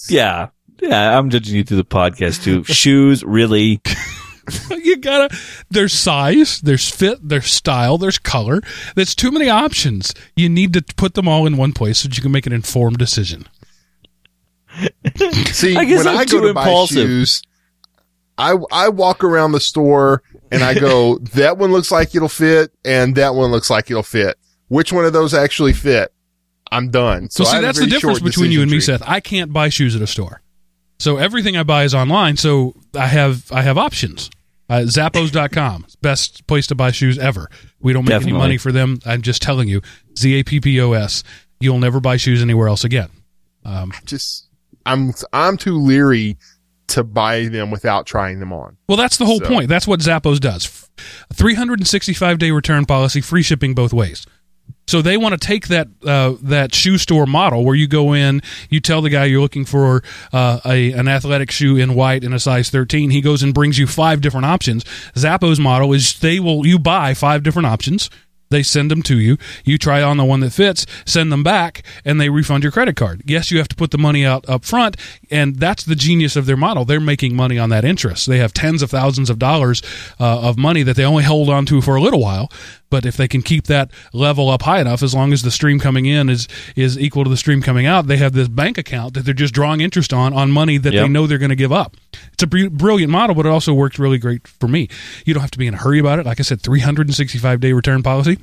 Yeah. Yeah. I'm judging you through the podcast too. (laughs) Shoes, really? (laughs) you gotta there's size there's fit there's style there's color there's too many options you need to put them all in one place so that you can make an informed decision (laughs) See, I guess when I'm I go too to buy impulsive. shoes, I I walk around the store and I go, that one looks like it'll fit, and that one looks like it'll fit. Which one of those actually fit? I'm done. so, I see that's the difference between you and me seth i can't buy shoes at a store So everything I buy is online. So I have I have options. Uh, Zappos.com, (laughs) best place to buy shoes ever. We don't make Definitely. any money for them. I'm just telling you, Z A P P O S. You'll never buy shoes anywhere else again. Um, Just I'm I'm too leery to buy them without trying them on. well, that's the whole So- point. That's what Zappos does. 365 day return policy, free shipping both ways. So they want to take that uh, that shoe store model where you go in, you tell the guy you're looking for uh, a an athletic shoe in white in a size 13. He goes and brings you five different options. Zappos model is they will you buy five different options. They send them to you. You try on the one that fits, send them back, and they refund your credit card. Yes, you have to put the money out up front, and that's the genius of their model. They're making money on that interest. They have tens of thousands of dollars uh, of money that they only hold on to for a little while. But if they can keep that level up high enough, as long as the stream coming in is is equal to the stream coming out, they have this bank account that they're just drawing interest on on money that they know they're going to give up. It's a br- brilliant model, but it also works really great for me. You don't have to be in a hurry about it. Like I said, 365 day return policy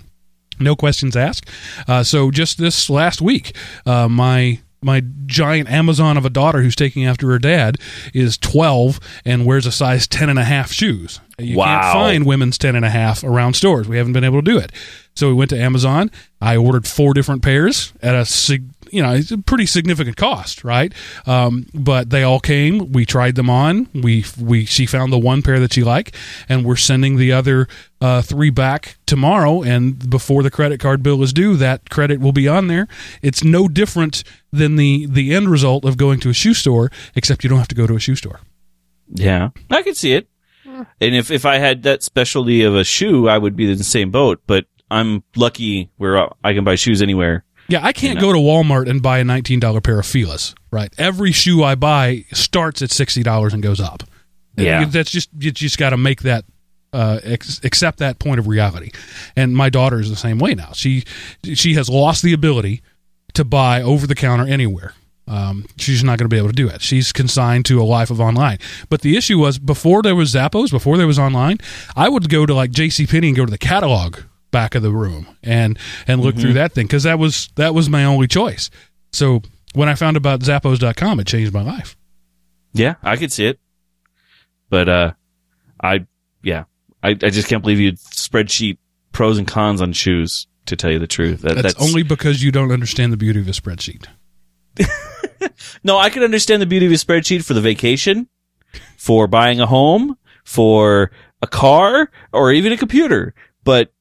no questions asked. Uh, so just this last week, uh, my my giant Amazon of a daughter who's taking after her dad is 12 and wears a size 10 and a half shoes. You Wow. can't find women's 10 and a half around stores. We haven't been able to do it. So we went to Amazon. I ordered four different pairs at a sig- you know, it's a pretty significant cost, right? Um, but they all came. We tried them on. We we she found the one pair that she liked, and we're sending the other uh, three back tomorrow. And before the credit card bill is due, that credit will be on there. It's no different than the the end result of going to a shoe store, except you don't have to go to a shoe store. Yeah, I could see it. And if, if I had that specialty of a shoe, I would be in the same boat. But I'm lucky where I can buy shoes anywhere. Yeah, I can't You know. go to Walmart and buy a nineteen dollar pair of Fila's. Right, every shoe I buy starts at sixty dollars and goes up. Yeah. that's just you just got to make that uh, ex- accept that point of reality. And my daughter is the same way now. She she has lost the ability to buy over the counter anywhere. Um, she's not going to be able to do it. She's consigned to a life of online. But the issue was before there was Zappos, before there was online, I would go to like J.C. Penney and go to the catalog back of the room and and look through that thing because that was that was my only choice. So when I found about Zappos.com, it changed my life. Yeah, I could see it. But uh I yeah. I, I just can't believe you'd spreadsheet pros and cons on shoes, to tell you the truth. That, That's, only because you don't understand the beauty of a spreadsheet. (laughs) No, I can understand the beauty of a spreadsheet for the vacation, for buying a home, for a car, or even a computer. But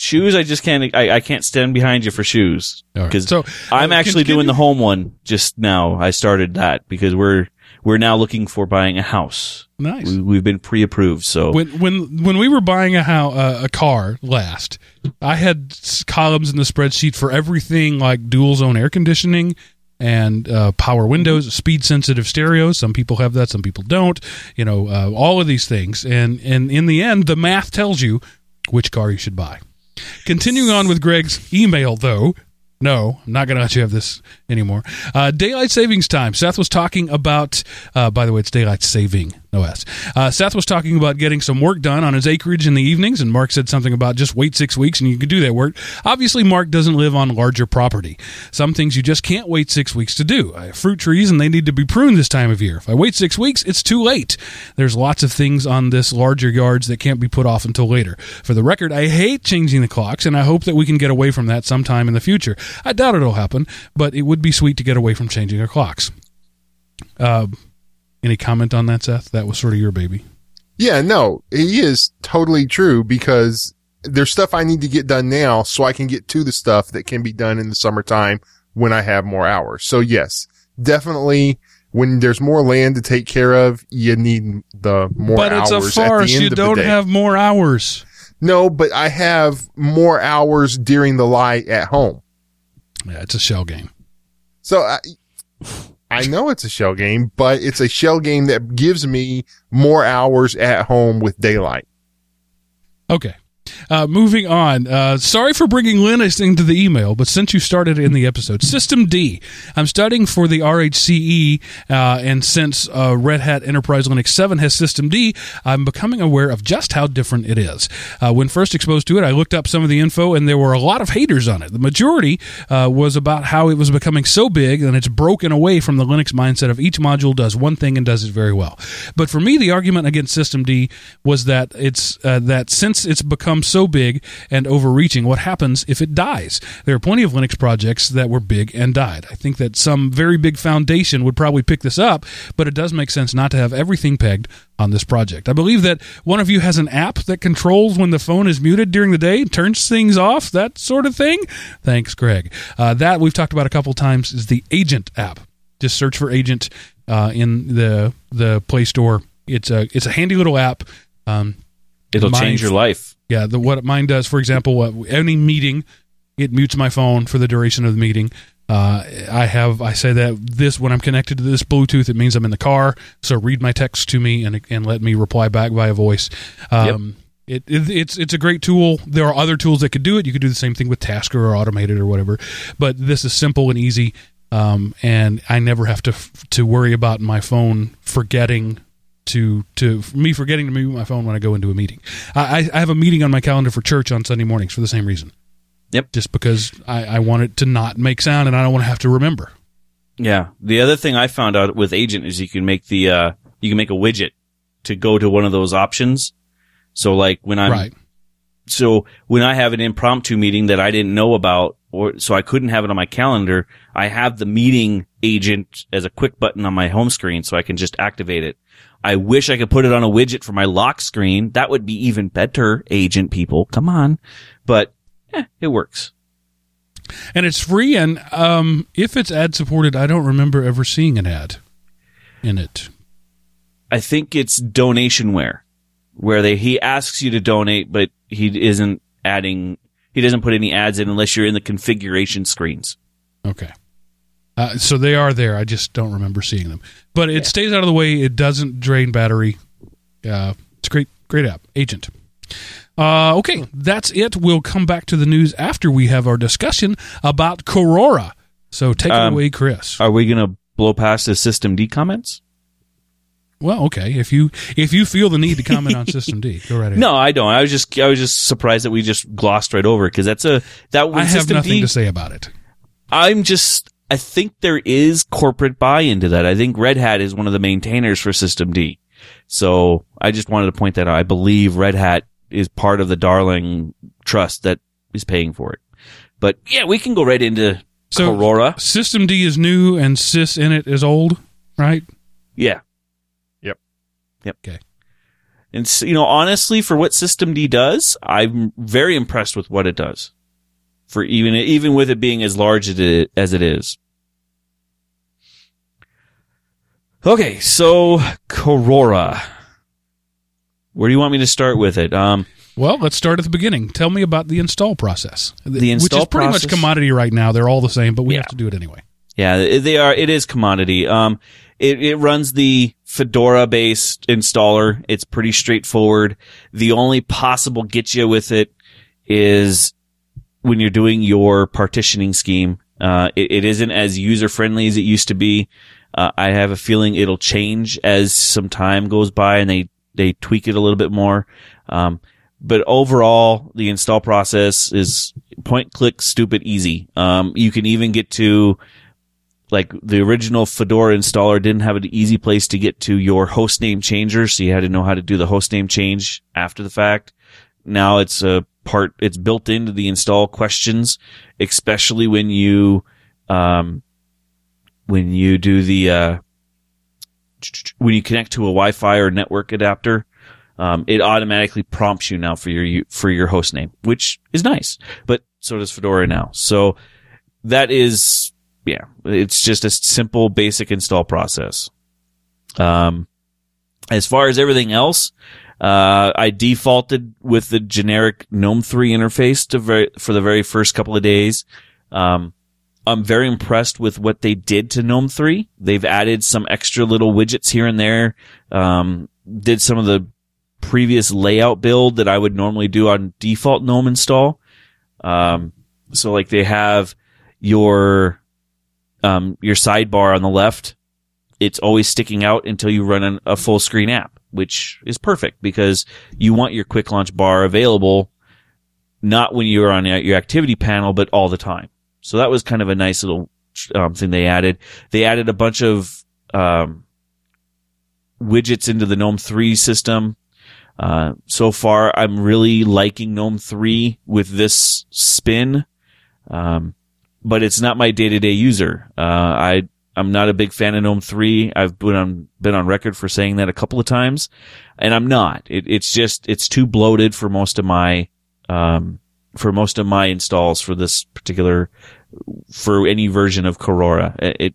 shoes, I just can't. I, I can't stand behind you for shoes All right. because So I'm uh, actually can- doing the home one just now. I started that because we're we're now looking for buying a house. nice. We, we've been pre-approved, so when when when we were buying a how uh, a car last, I had columns in the spreadsheet for everything like dual zone air conditioning and uh, power windows, speed sensitive stereos. Some people have that, some people don't. You know, uh, all of these things, and and in the end, the math tells you which car you should buy. Continuing on with Greg's email, though. No, I'm not going to let you have this anymore. Uh, daylight savings time. Seth was talking about, uh, by the way, it's daylight saving, no S. Uh, Seth was talking about getting some work done on his acreage in the evenings, and Mark said something about just wait six weeks and you can do that work. Obviously, Mark doesn't live on larger property. Some things you just can't wait six weeks to do. I have fruit trees and they need to be pruned this time of year. If I wait six weeks, it's too late. There's lots of things on this larger yards that can't be put off until later. For the record, I hate changing the clocks, and I hope that we can get away from that sometime in the future. I doubt it'll happen, but it would be sweet to get away from changing our clocks. Uh, any comment on that, Seth? That was sort of your baby. Yeah, no, he is totally true because there's stuff I need to get done now so I can get to the stuff that can be done in the summertime when I have more hours. So yes, definitely when there's more land to take care of, you need the more but hours it's a farce. You don't have more hours. No, but I have more hours during the light at home. Yeah, it's a shell game. So I, I know it's a shell game, but it's a shell game that gives me more hours at home with daylight. Okay. Uh, moving on. Uh, sorry for bringing Linux into the email, but since you started in the episode, System D. I'm studying for the RHCE, uh, and since uh, Red Hat Enterprise Linux 7 has System D, I'm becoming aware of just how different it is. Uh, when first exposed to it, I looked up some of the info, and there were a lot of haters on it. The majority uh, was about how it was becoming so big and it's broken away from the Linux mindset of each module does one thing and does it very well. But for me, the argument against System D was that it's that since it's become so big and overreaching, what happens if it dies? There are plenty of Linux projects that were big and died. I think that some very big foundation would probably pick this up, but it does make sense not to have everything pegged on this project. I believe that one of you has an app that controls when the phone is muted during the day, turns things off, that sort of thing. Thanks, Greg. Uh, that we've talked about a couple times is the Agent app. Just search for Agent uh, in the the Play Store. It's a it's a handy little app. Um, It'll mine- change your life. Yeah, the what mine does, for example, uh, any meeting, it mutes my phone for the duration of the meeting. Uh, I have I say that this when I'm connected to this Bluetooth, it means I'm in the car. So read my text to me and and let me reply back via voice. Um, it, it, it's it's a great tool. There are other tools that could do it. You could do the same thing with Tasker or Automated or whatever. But this is simple and easy, um, and I never have to to worry about my phone forgetting to to me forgetting to mute my phone when I go into a meeting. I, I have a meeting on my calendar for church on Sunday mornings for the same reason. Yep. Just because I, I want it to not make sound and I don't want to have to remember. Yeah. The other thing I found out with Agent is you can make the uh you can make a widget to go to one of those options. So like when I'm right. so when I have an impromptu meeting that I didn't know about or so I couldn't have it on my calendar, I have the meeting agent as a quick button on my home screen so I can just activate it. I wish I could put it on a widget for my lock screen. That would be even better, agent people. Come on. But eh, it works. And it's free and um, if it's ad supported, I don't remember ever seeing an ad in it. I think it's donationware where they he asks you to donate, but he isn't adding he doesn't put any ads in unless you're in the configuration screens. Okay. Uh, so they are there. I just don't remember seeing them. But it stays out of the way. It doesn't drain battery. Uh, it's a great, great app. Agent. Uh, okay, that's it. We'll come back to the news after we have our discussion about Korora. So take it Um, away, Chris. Are we gonna blow past the system D comments? well, okay. If you if you feel the need to comment on (laughs) System D, go right ahead. No, I don't. I was just I was just surprised that we just glossed right over because that's a that I have system nothing D, to say about it. I'm just I think there is corporate buy-in to that. I think Red Hat is one of the maintainers for System D. So I just wanted to point that out. I believe Red Hat is part of the Darling trust that is paying for it. But yeah, we can go right into So- Korora. System D is new and Sys in it is old, right? Yeah. Yep. Yep. Okay. And s- you know, honestly, for what System D does, I'm very impressed with what it does. For even even with it being as large as it as it is. Okay, so Korora. Where do you want me to start with it? Um, Well, let's start at the beginning. Tell me about the install process. The install which is pretty process- much commodity right now. They're all the same, but we Yeah. have to do it anyway. Yeah, they are. It is commodity. Um, it, it runs the Fedora based installer. It's pretty straightforward. The only possible get you with it is when you're doing your partitioning scheme. Uh, it, it isn't as user friendly as it used to be. Uh, I have a feeling it'll change as some time goes by and they, they tweak it a little bit more. Um, but overall, the install process is point click stupid easy. Um, you can even get to like the original Fedora installer didn't have an easy place to get to your host name changer, so you had to know how to do the host name change after the fact. Now it's a part, it's built into the install questions, especially when you, um, when you do the, uh, when you connect to a Wi-Fi or network adapter, um, it automatically prompts you now for your, for your host name, which is nice, but so does Fedora now. So that is, yeah, it's just a simple basic install process. Um, as far as everything else, uh, I defaulted with the generic GNOME 3 interface to for the very first couple of days. Um, I'm very impressed with what they did to GNOME 3. They've added some extra little widgets here and there. Um, did some of the previous layout build that I would normally do on default GNOME install. Um, so like they have your, um, your sidebar on the left. It's always sticking out until you run an, a full screen app, which is perfect because you want your quick launch bar available not when you're on your activity panel, but all the time. So that was kind of a nice little um, thing they added. They added a bunch of um, widgets into the GNOME 3 system. Uh, so far, I'm really liking GNOME 3 with this spin. Um, but it's not my day-to-day user. Uh, I, I'm not a big fan of GNOME 3. I've been on, been on record for saying that a couple of times. And I'm not. It, it's just, it's too bloated for most of my, um, for most of my installs for this particular, for any version of Korora. It, it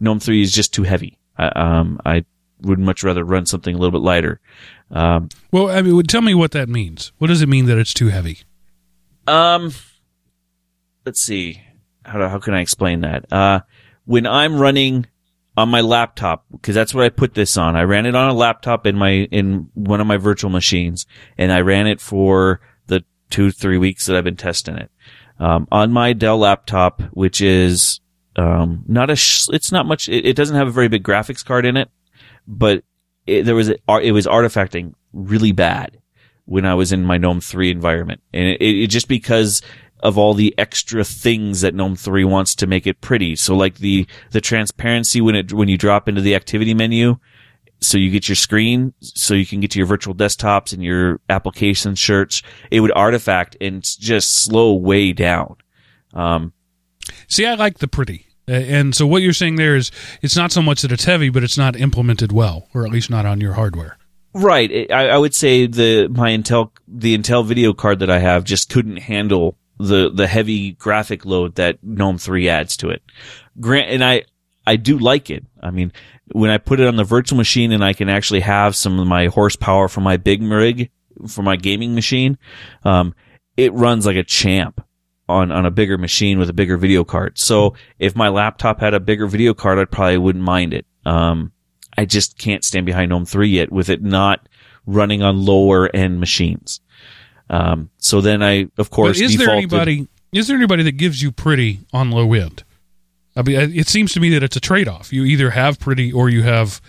GNOME 3 is just too heavy. I, um, I would much rather run something a little bit lighter. Um, Well, I mean, tell me what that means. What does it mean that it's too heavy? Um, let's see. How how can I explain that? Uh, when I'm running on my laptop, because that's what I put this on. I ran it on a laptop in my in one of my virtual machines, and I ran it for the two three weeks that I've been testing it. Um, on my Dell laptop, which is um, not a, sh- it's not much. It, it doesn't have a very big graphics card in it, but it, there was a, it was artifacting really bad when I was in my GNOME 3 environment. And it, it just because of all the extra things that GNOME 3 wants to make it pretty. So like the, the transparency when it, when you drop into the activity menu, so you get your screen, so you can get to your virtual desktops and your application search, it would artifact and just slow way down. Um, See, I like the pretty. And so what you're saying there is it's not so much that it's heavy, but it's not implemented well, or at least not on your hardware. Right. I, I would say the my Intel the Intel video card that I have just couldn't handle the the heavy graphic load that GNOME 3 adds to it. Grant and I I do like it. I mean, when I put it on the virtual machine and I can actually have some of my horsepower from my big rig for my gaming machine, um, it runs like a champ on on a bigger machine with a bigger video card. So if my laptop had a bigger video card, I probably wouldn't mind it. Um, I just can't stand behind GNOME 3 yet with it not running on lower end machines. Um, so then I, of But course, is there anybody? Is there anybody that gives you pretty on low end? I mean, it seems to me that it's a trade off. You either have pretty or you have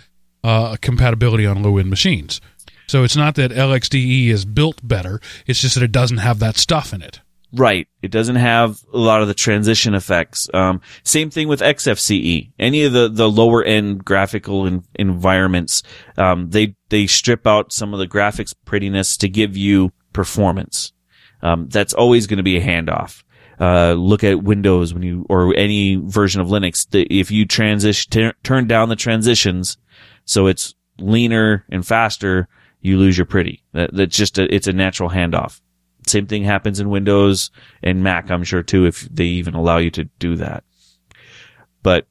uh, compatibility on low end machines. So it's not that LXDE is built better. It's just that it doesn't have that stuff in it. Right. It doesn't have a lot of the transition effects. Um, same thing with XFCE. Any of the, the lower end graphical en- environments, um, they, they strip out some of the graphics prettiness to give you performance. Um, that's always going to be a handoff. Uh, look at Windows when you, or any version of Linux. The, if you transition, tur- turn down the transitions so it's leaner and faster, you lose your pretty. That, that's just a, it's a natural handoff. Same thing happens in Windows and Mac, I'm sure too, if they even allow you to do that. But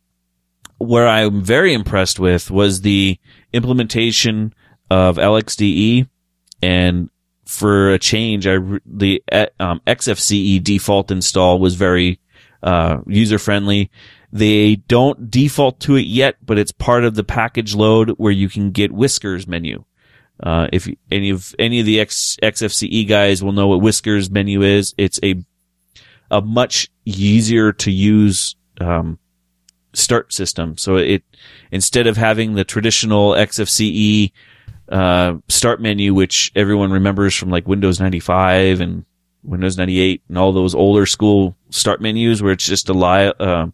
where I'm very impressed with was the implementation of LXDE and for a change, I, the uh, um, XFCE default install was very, uh, user friendly. They don't default to it yet, but it's part of the package load where you can get Whiskers menu. Uh, if any of any of the X, XFCE guys will know what Whiskers menu is, it's a a much easier to use um, start system. So it instead of having the traditional XFCE uh, start menu, which everyone remembers from like Windows 95 and Windows 98 and all those older school start menus, where it's just a li- uh,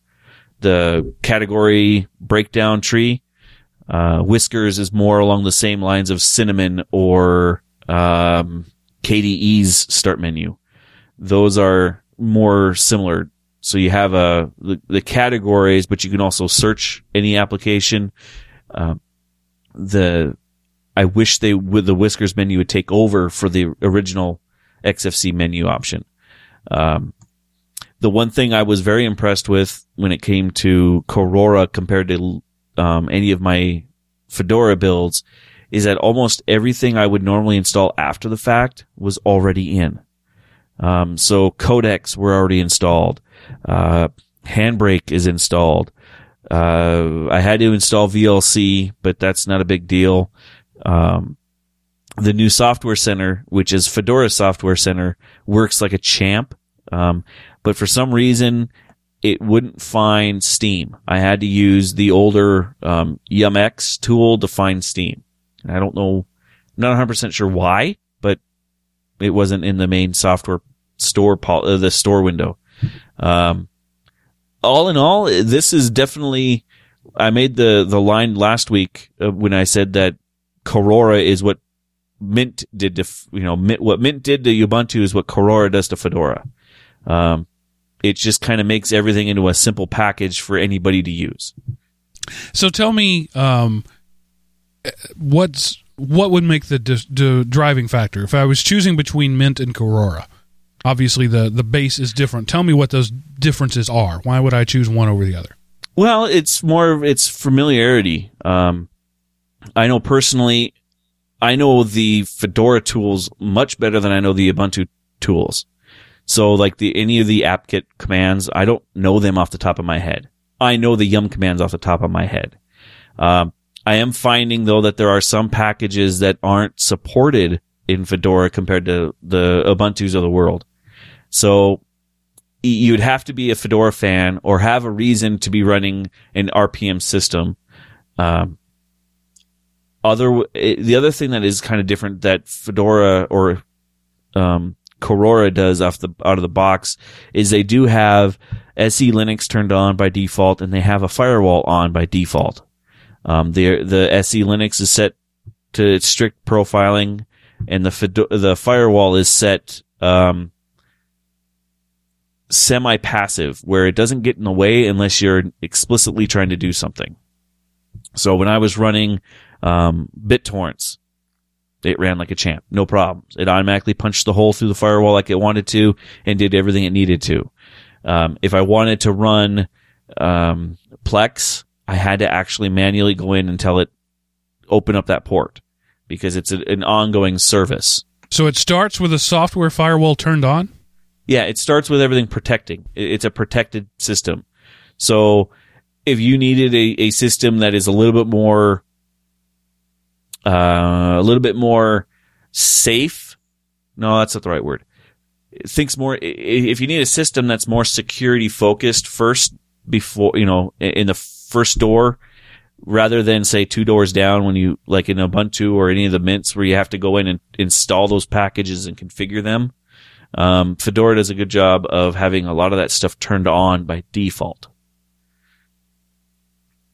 the category breakdown tree. Uh, Whiskers is more along the same lines of Cinnamon or um, KDE's start menu. Those are more similar. So you have uh, the, the categories, but you can also search any application. Um, the I wish they would the Whiskers menu would take over for the original XFC menu option. Um, the one thing I was very impressed with when it came to Korora compared to um, any of my Fedora builds is that almost everything I would normally install after the fact was already in. Um, so codecs were already installed. Uh, Handbrake is installed. Uh, I had to install VLC, but that's not a big deal. Um, the new software center, which is Fedora Software Center, works like a champ. Um, but for some reason, it wouldn't find Steam. I had to use the older um, Yumex tool to find Steam. I don't know, I'm not 100% sure why, but it wasn't in the main software store, uh, the store window. Um, all in all, this is definitely, I made the, the line last week uh, when I said that Korora is what Mint did to, you know, Mint, what Mint did to Ubuntu is what Korora does to Fedora. Um, it just kind of makes everything into a simple package for anybody to use. So tell me, um, what's what would make the, the driving factor if I was choosing between Mint and Korora? Obviously, the the base is different. Tell me what those differences are. Why would I choose one over the other? Well, it's more of its familiarity. Um, I know personally, I know the Fedora tools much better than I know the Ubuntu tools. So like the, any of the apt-get commands, I don't know them off the top of my head. I know the yum commands off the top of my head. Um, I am finding though that there are some packages that aren't supported in Fedora compared to the Ubuntu's of the world. So you'd have to be a Fedora fan or have a reason to be running an RPM system. Um, other the other thing that is kind of different that Fedora or um, Korora does off the out of the box is they do have SE Linux turned on by default and they have a firewall on by default. Um, the the SE Linux is set to strict profiling, and the the firewall is set um, semi passive, where it doesn't get in the way unless you're explicitly trying to do something. So when I was running um, BitTorrents, it ran like a champ, no problems. It automatically punched the hole through the firewall like it wanted to, and did everything it needed to. Um, if I wanted to run um, Plex, I had to actually manually go in and tell it open up that port because it's a, an ongoing service. So it starts with a software firewall turned on. Yeah, it starts with everything protecting. It's a protected system. So if you needed a, a system that is a little bit more, uh, a little bit more safe, no, that's not the right word. It thinks more, if you need a system that's more security focused first before, you know, in the first door, rather than say two doors down when you, like in Ubuntu or any of the mints where you have to go in and install those packages and configure them. Um, Fedora does a good job of having a lot of that stuff turned on by default.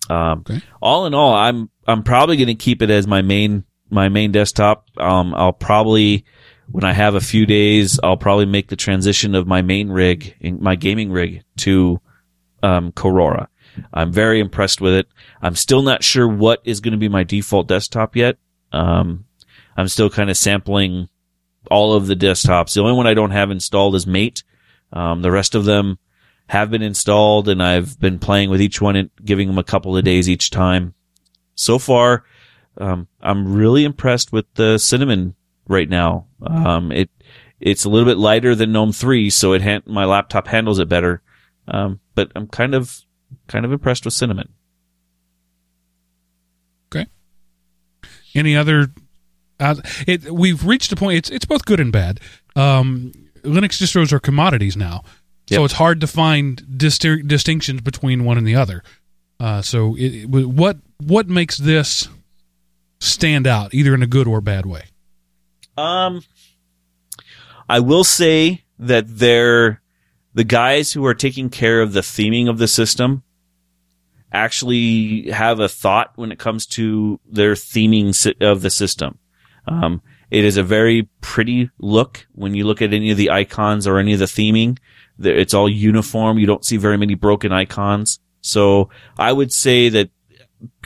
Um, Okay. all in all, I'm, I'm probably going to keep it as my main, my main desktop. Um, I'll probably, when I have a few days, I'll probably make the transition of my main rig, my gaming rig to, um, Korora. I'm very impressed with it. I'm still not sure what is going to be my default desktop yet. Um, I'm still kind of sampling all of the desktops. The only one I don't have installed is Mate. Um, the rest of them have been installed and I've been playing with each one and giving them a couple of days each time. So far, um, I'm really impressed with the cinnamon right now. Um, it, it's a little bit lighter than GNOME 3, so it han- my laptop handles it better. Um, but I'm kind of, kind of impressed with cinnamon. Okay. Any other? Uh, it we've reached a point. It's it's both good and bad. Um, Linux distros are commodities now, so Yep. it's hard to find distir- distinctions between one and the other. Uh, so it, it, what what makes this stand out, either in a good or bad way? Um, I will say that they're the guys who are taking care of the theming of the system actually have a thought when it comes to their theming of the system. Um, it is a very pretty look when you look at any of the icons or any of the theming. It's all uniform. You don't see very many broken icons. So I would say that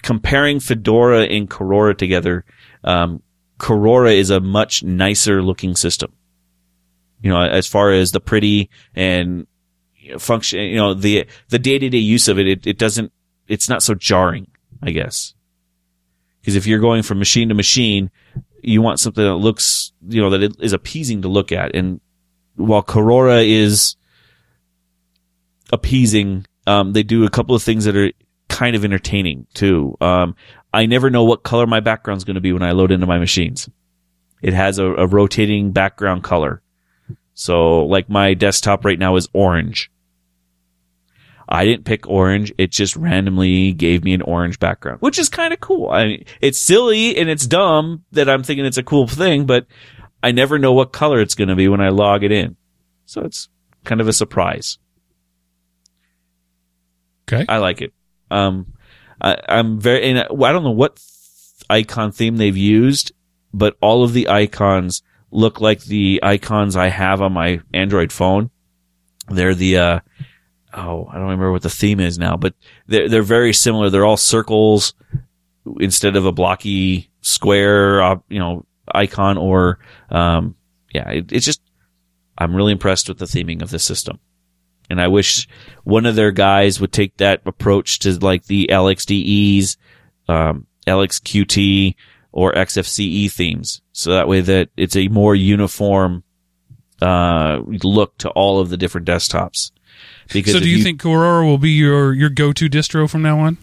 comparing Fedora and Korora together, um, Korora is a much nicer looking system. You know, as far as the pretty and function, you know, the, the day-to-day use of it, it, it doesn't, it's not so jarring, I guess. Cause if you're going from machine to machine, you want something that looks, you know, that it is appeasing to look at. And while Korora is appeasing, um, they do a couple of things that are kind of entertaining too. Um, I never know what color my background's going to be when I load into my machines. it has a, a rotating background color. So like my desktop right now is orange. I didn't pick orange. It just randomly gave me an orange background, which is kind of cool. I mean, it's silly and it's dumb that I'm thinking it's a cool thing, but I never know what color it's going to be when I log it in. So it's kind of a surprise. Okay. I like it. Um, I, I'm very, and I I don't know what icon theme they've used, but all of the icons look like the icons I have on my Android phone. They're the, uh, oh, I don't remember what the theme is now, but they're, they're very similar. They're all circles instead of a blocky square, uh, you know, icon or, um, yeah, it, it's just, I'm really impressed with the theming of the system. And I wish one of their guys would take that approach to like the LXDEs, um, LXQT or XFCE themes. So that way that it's a more uniform, uh, look to all of the different desktops. Because So, do you, think Korora will be your your go to distro from now on?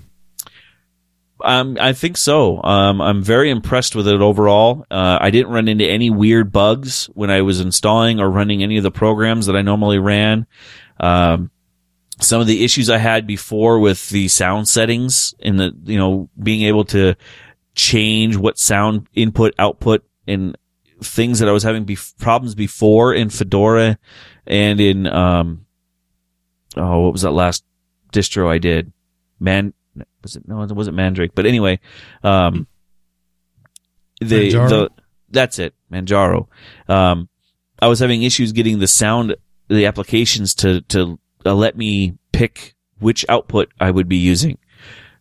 Um, I think so. Um, I'm very impressed with it overall. Uh, I didn't run into any weird bugs when I was installing or running any of the programs that I normally ran. Um, some of the issues I had before with the sound settings and the, you know, being able to change what sound input, output and things that I was having bef- problems before in Fedora and in, um, oh, what was that last distro I did? Man, was it no it wasn't mandrake but anyway um the Manjaro? the that's it manjaro um i was having issues getting the sound the applications to to uh, let me pick which output i would be using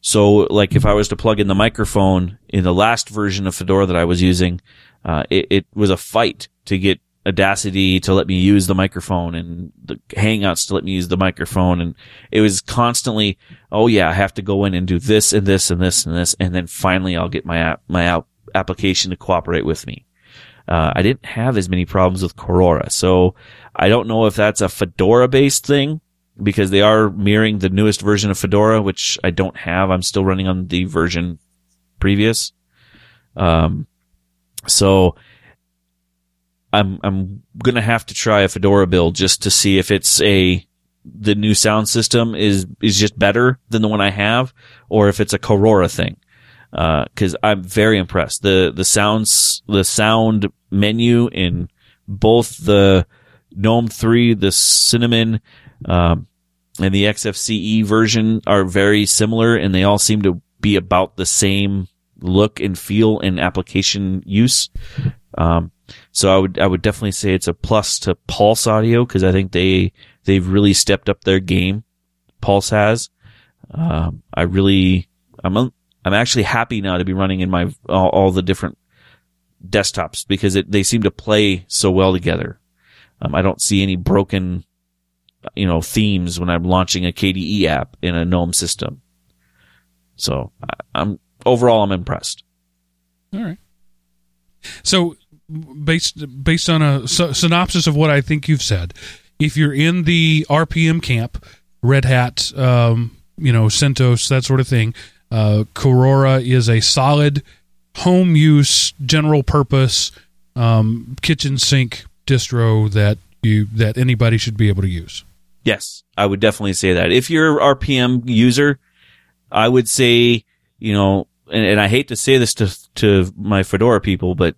so like if i was to plug in the microphone in the last version of fedora that i was using uh it, it was a fight to get Audacity to let me use the microphone and the Hangouts to let me use the microphone. And it was constantly, oh yeah, I have to go in and do this and this and this and this. And then finally I'll get my app, my app application to cooperate with me. Uh, I didn't have as many problems with Korora. So I don't know if that's a Fedora based thing because they are mirroring the newest version of Fedora, which I don't have. I'm still running on the version previous. Um, so I'm I'm gonna have to try a Fedora build just to see if it's a the new sound system is is just better than the one I have, or if it's a Korora thing. Uh because I'm very impressed. the The sounds the sound menu in both the GNOME three, the Cinnamon, um, and the XFCE version are very similar, and they all seem to be about the same look and feel and application use. Um, so I would I would definitely say it's a plus to Pulse Audio because I think they they've really stepped up their game. Pulse has. Um, I really I'm I'm actually happy now to be running in my all, all the different desktops because it, they seem to play so well together. Um, I don't see any broken you know themes when I'm launching a KDE app in a GNOME system. So I, I'm overall I'm impressed. All right. So, based based on a sy- synopsis of what I think you've said, if you're in the RPM camp, Red Hat, um, you know, CentOS, that sort of thing, uh, Korora is a solid home use, general purpose, um, kitchen sink distro that you that anybody should be able to use. Yes, I would definitely say that. If you're an RPM user, I would say, you know, and, and I hate to say this to to my Fedora people, but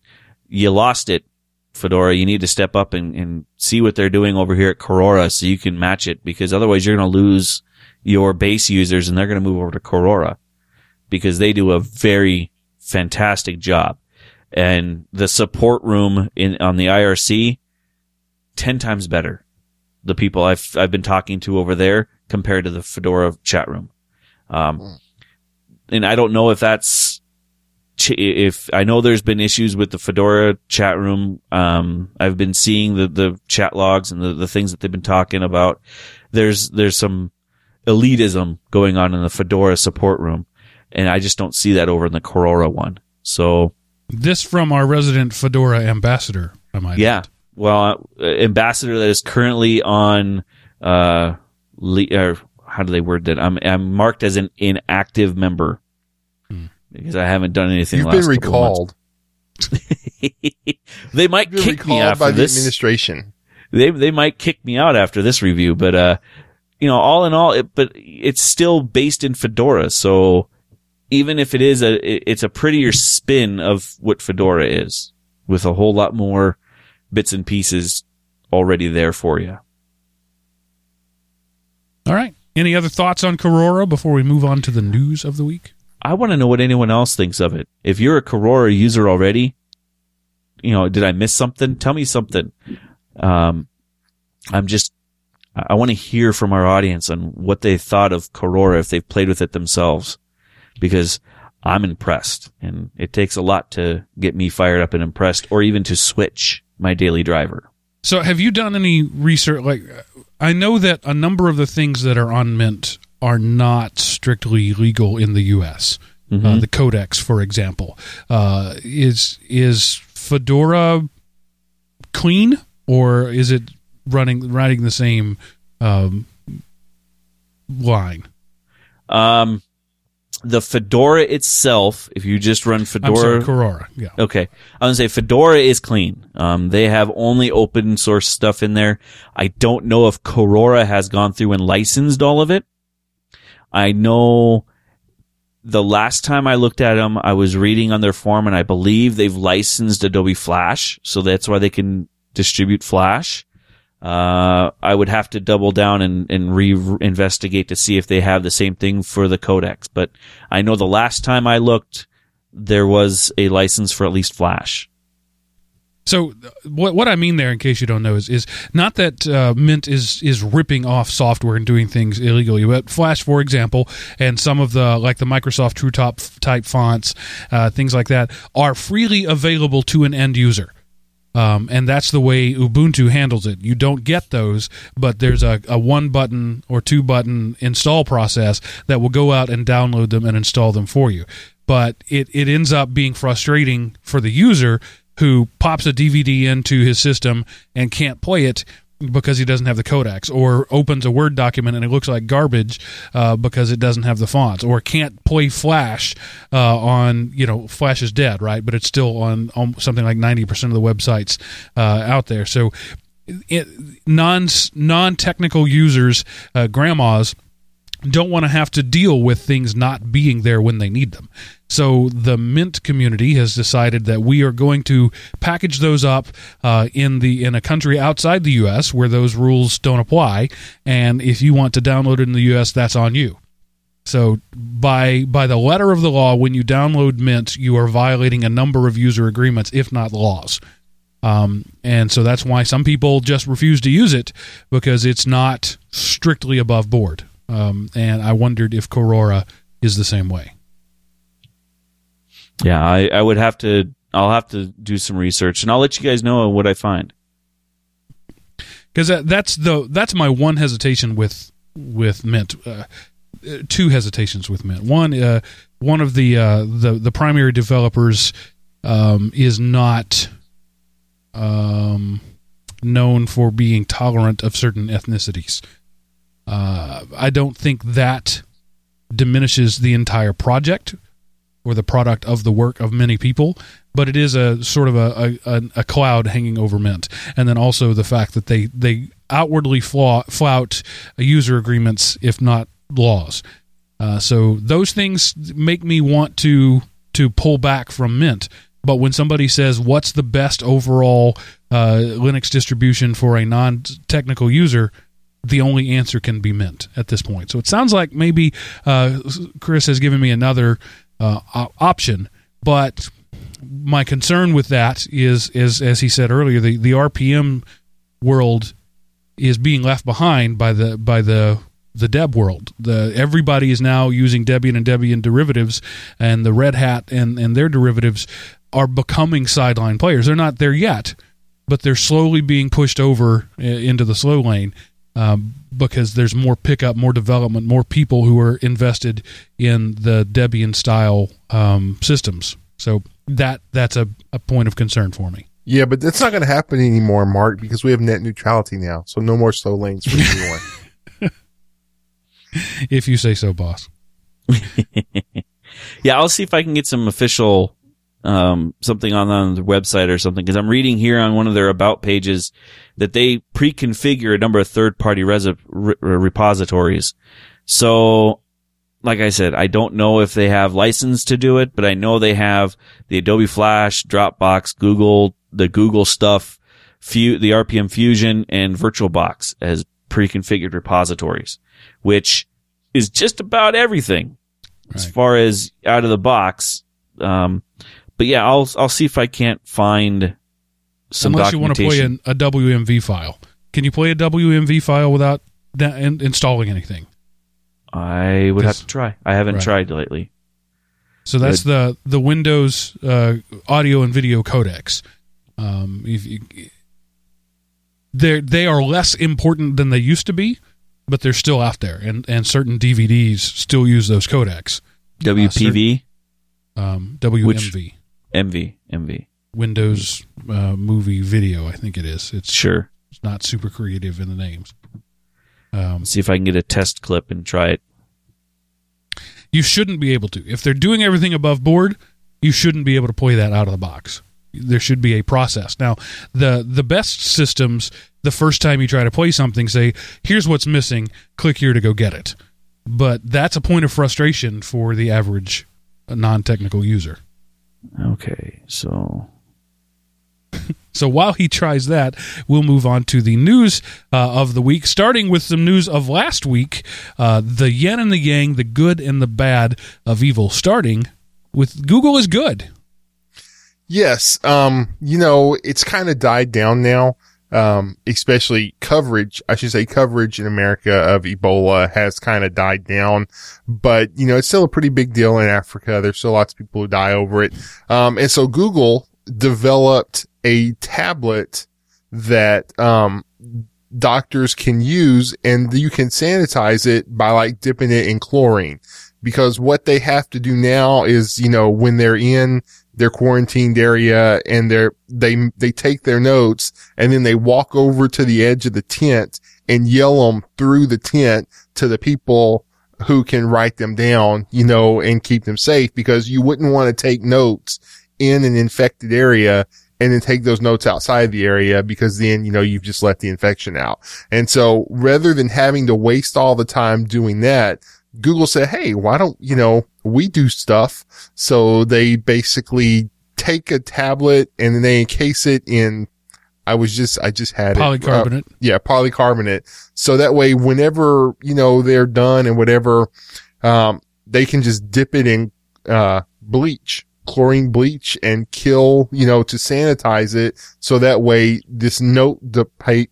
you lost it, Fedora. You need to step up and, and see what they're doing over here at Korora so you can match it because otherwise you're going to lose your base users and they're going to move over to Korora because they do a very fantastic job. And the support room in on the IRC, 10 times better. The people I've, I've been talking to over there compared to the Fedora chat room. Um, and I don't know if that's, ch- if I know there's been issues with the Fedora chat room. Um, I've been seeing the, the chat logs and the, the things that they've been talking about. There's, there's some elitism going on in the Fedora support room. And I just don't see that over in the Korora one. So, This from our resident Fedora ambassador. I might. yeah. add. Well, uh, ambassador that is currently on, uh, le- or how do they word that? I'm, I'm marked as an inactive member Hmm. because I haven't done anything. You've the last been couple of months. recalled. (laughs) they might Been kick me after by the this. administration. they they might kick me out after this review, but uh, you know, all in all, it, but it's still based in Fedora, so even if it is a, it's a prettier spin of what Fedora is, with a whole lot more bits and pieces already there for you. All right. Any other thoughts on Korora before we move on to the news of the week? I want to know what anyone else thinks of it. If you're a Korora user already, you know, did I miss something? Tell me something. Um, I'm just, I want to hear from our audience on what they thought of Korora if they've played with it themselves, because I'm impressed and it takes a lot to get me fired up and impressed or even to switch my daily driver. So, have you done any research? Like, I know that a number of the things that are on Mint are not strictly legal in the U.S. Uh, the codecs, for example, uh, is is Fedora clean, or is it running riding the same um, line? Um, the Fedora itself, if you just run I'm Fedora, sorry, Korora. Yeah. Okay. I was gonna say Fedora is clean. Um, they have only open source stuff in there. I don't know if Korora has gone through and licensed all of it. I know the last time I looked at them, I was reading on their forum and I believe they've licensed Adobe Flash. So that's why they can distribute Flash. Uh, I would have to double down and, and re-investigate to see if they have the same thing for the codecs. But I know the last time I looked, there was a license for at least Flash. So what what I mean there, in case you don't know, is is not that uh, Mint is is ripping off software and doing things illegally, but Flash, for example, and some of the like the Microsoft TrueType type fonts, uh, things like that, are freely available to an end user. Um, and that's the way Ubuntu handles it. You don't get those, but there's a, a one button or two button install process that will go out and download them and install them for you. But it, it ends up being frustrating for the user who pops a DVD into his system and can't play it because he doesn't have the codecs, or opens a Word document and it looks like garbage uh, because it doesn't have the fonts, or can't play Flash uh, on you know Flash is dead, right? But it's still on, on something like ninety percent of the websites uh, out there. So it, non non technical users, uh, grandmas don't want to have to deal with things not being there when they need them. So the Mint community has decided that we are going to package those up uh, in the in a country outside the U.S. where those rules don't apply, and if you want to download it in the U.S., that's on you. So by by the letter of the law, when you download Mint, you are violating a number of user agreements, if not laws. Um, and so that's why some people just refuse to use it because it's not strictly above board. Um, and I wondered if Korora is the same way. Yeah, I, I would have to. I'll have to do some research, and I'll let you guys know what I find. because that, that's the that's my one hesitation with with Mint. Uh, uh, two hesitations with Mint. One, uh, one of the uh, the the primary developers um, is not um, known for being tolerant of certain ethnicities. Uh, I don't think that diminishes the entire project or the product of the work of many people, but it is a sort of a, a, a cloud hanging over Mint. And then also the fact that they, they outwardly flaw, flout user agreements, if not laws. Uh, so those things make me want to to pull back from Mint. But when somebody says, "What's the best overall uh, Linux distribution for a non-technical user?" The only answer can be Mint at this point. So it sounds like maybe uh, Chris has given me another uh, option, but my concern with that is, is as he said earlier, the, the RPM world is being left behind by the by the the Deb world. The everybody is now using Debian and Debian derivatives, and the Red Hat and and their derivatives are becoming sideline players. They're not there yet, but they're slowly being pushed over uh, into the slow lane um, because there's more pickup, more development, more people who are invested in the Debian style um, systems. So that that's a, a point of concern for me. Yeah, but that's not going to happen anymore, Mark, because we have net neutrality now. So no more slow lanes for anyone. (laughs) If you say so, boss. (laughs) Yeah, I'll see if I can get some official um, something on, on the website or something because I'm reading here on one of their about pages that they pre-configure a number of third-party resi- re- repositories. So, like I said, I don't know if they have license to do it, but I know they have the Adobe Flash, Dropbox, Google, the Google stuff, Fu- the RPM Fusion, and VirtualBox as pre-configured repositories, which is just about everything as far as out of the box. Um, but yeah, I'll I'll see if I can't find some Unless you want to play an, a WMV file. Can you play a WMV file without da- in, installing anything? I would have to try. I haven't Right. tried lately. So that's the the Windows uh, audio and video codecs. Um, if you, they they are less important than they used to be, but they're still out there, and and certain DVDs still use those codecs. WPV, Um, WMV, MV, MV. Windows uh, Movie Video, I think it is. It's, Sure. it's not super creative in the names. Um, See if I can get a test clip and try it. you shouldn't be able to. If they're doing everything above board, you shouldn't be able to play that out of the box. There should be a process. Now, the the best systems, the first time you try to play something, say, "Here's what's missing. Click here to go get it." But that's a point of frustration for the average uh, non-technical user. Okay, so So while he tries that, we'll move on to the news uh, of the week, starting with some news of last week uh, the yin and the yang, the good and the bad of evil, starting with Google is good. Yes. Um, you know, it's kind of died down now. Um, especially coverage, I should say coverage in America of Ebola has kind of died down, but you know, it's still a pretty big deal in Africa. There's still lots of people who die over it. Um, and so Google developed a tablet that, um, doctors can use and you can sanitize it by like dipping it in chlorine because what they have to do now is, you know, when they're in their quarantined area and they're, they, they take their notes and then they walk over to the edge of the tent and yell them through the tent to the people who can write them down, you know, and keep them safe because you wouldn't want to take notes in an infected area and then take those notes outside the area because then, you know, you've just let the infection out. And so rather than having to waste all the time doing that, Google said, Hey, why don't, you know, we do stuff. So they basically take a tablet and then they encase it in, I was just, I just had it. uh, Polycarbonate. yeah, polycarbonate. So that way, whenever, you know, they're done and whatever, um, they can just dip it in, uh, bleach, chlorine bleach and kill, you know, to sanitize it. So that way, this note, the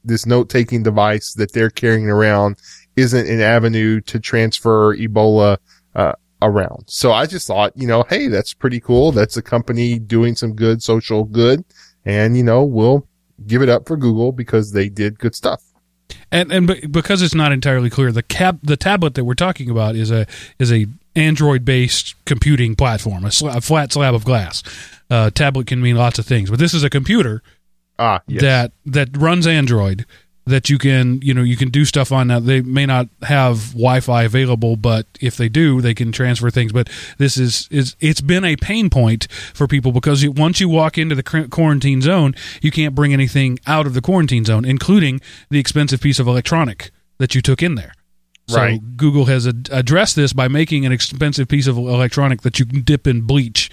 this note taking device that they're carrying around isn't an avenue to transfer Ebola, uh, around. So I just thought, you know, hey, that's pretty cool. That's a company doing some good social good. And, you know, we'll give it up for Google because they did good stuff. and and because it's not entirely clear, the cab the tablet that we're talking about is a is a Android based computing platform, a, sla- a flat slab of glass. Uh, tablet can mean lots of things, but this is a computer Ah, yes. that that runs Android that you can you know you can do stuff on now they may not have wi-fi available but if they do they can transfer things but this is is it's been a pain point for people because you, once you walk into the quarantine zone you can't bring anything out of the quarantine zone including the expensive piece of electronic that you took in there so Right. google has ad- addressed this by making an expensive piece of electronic that you can dip in bleach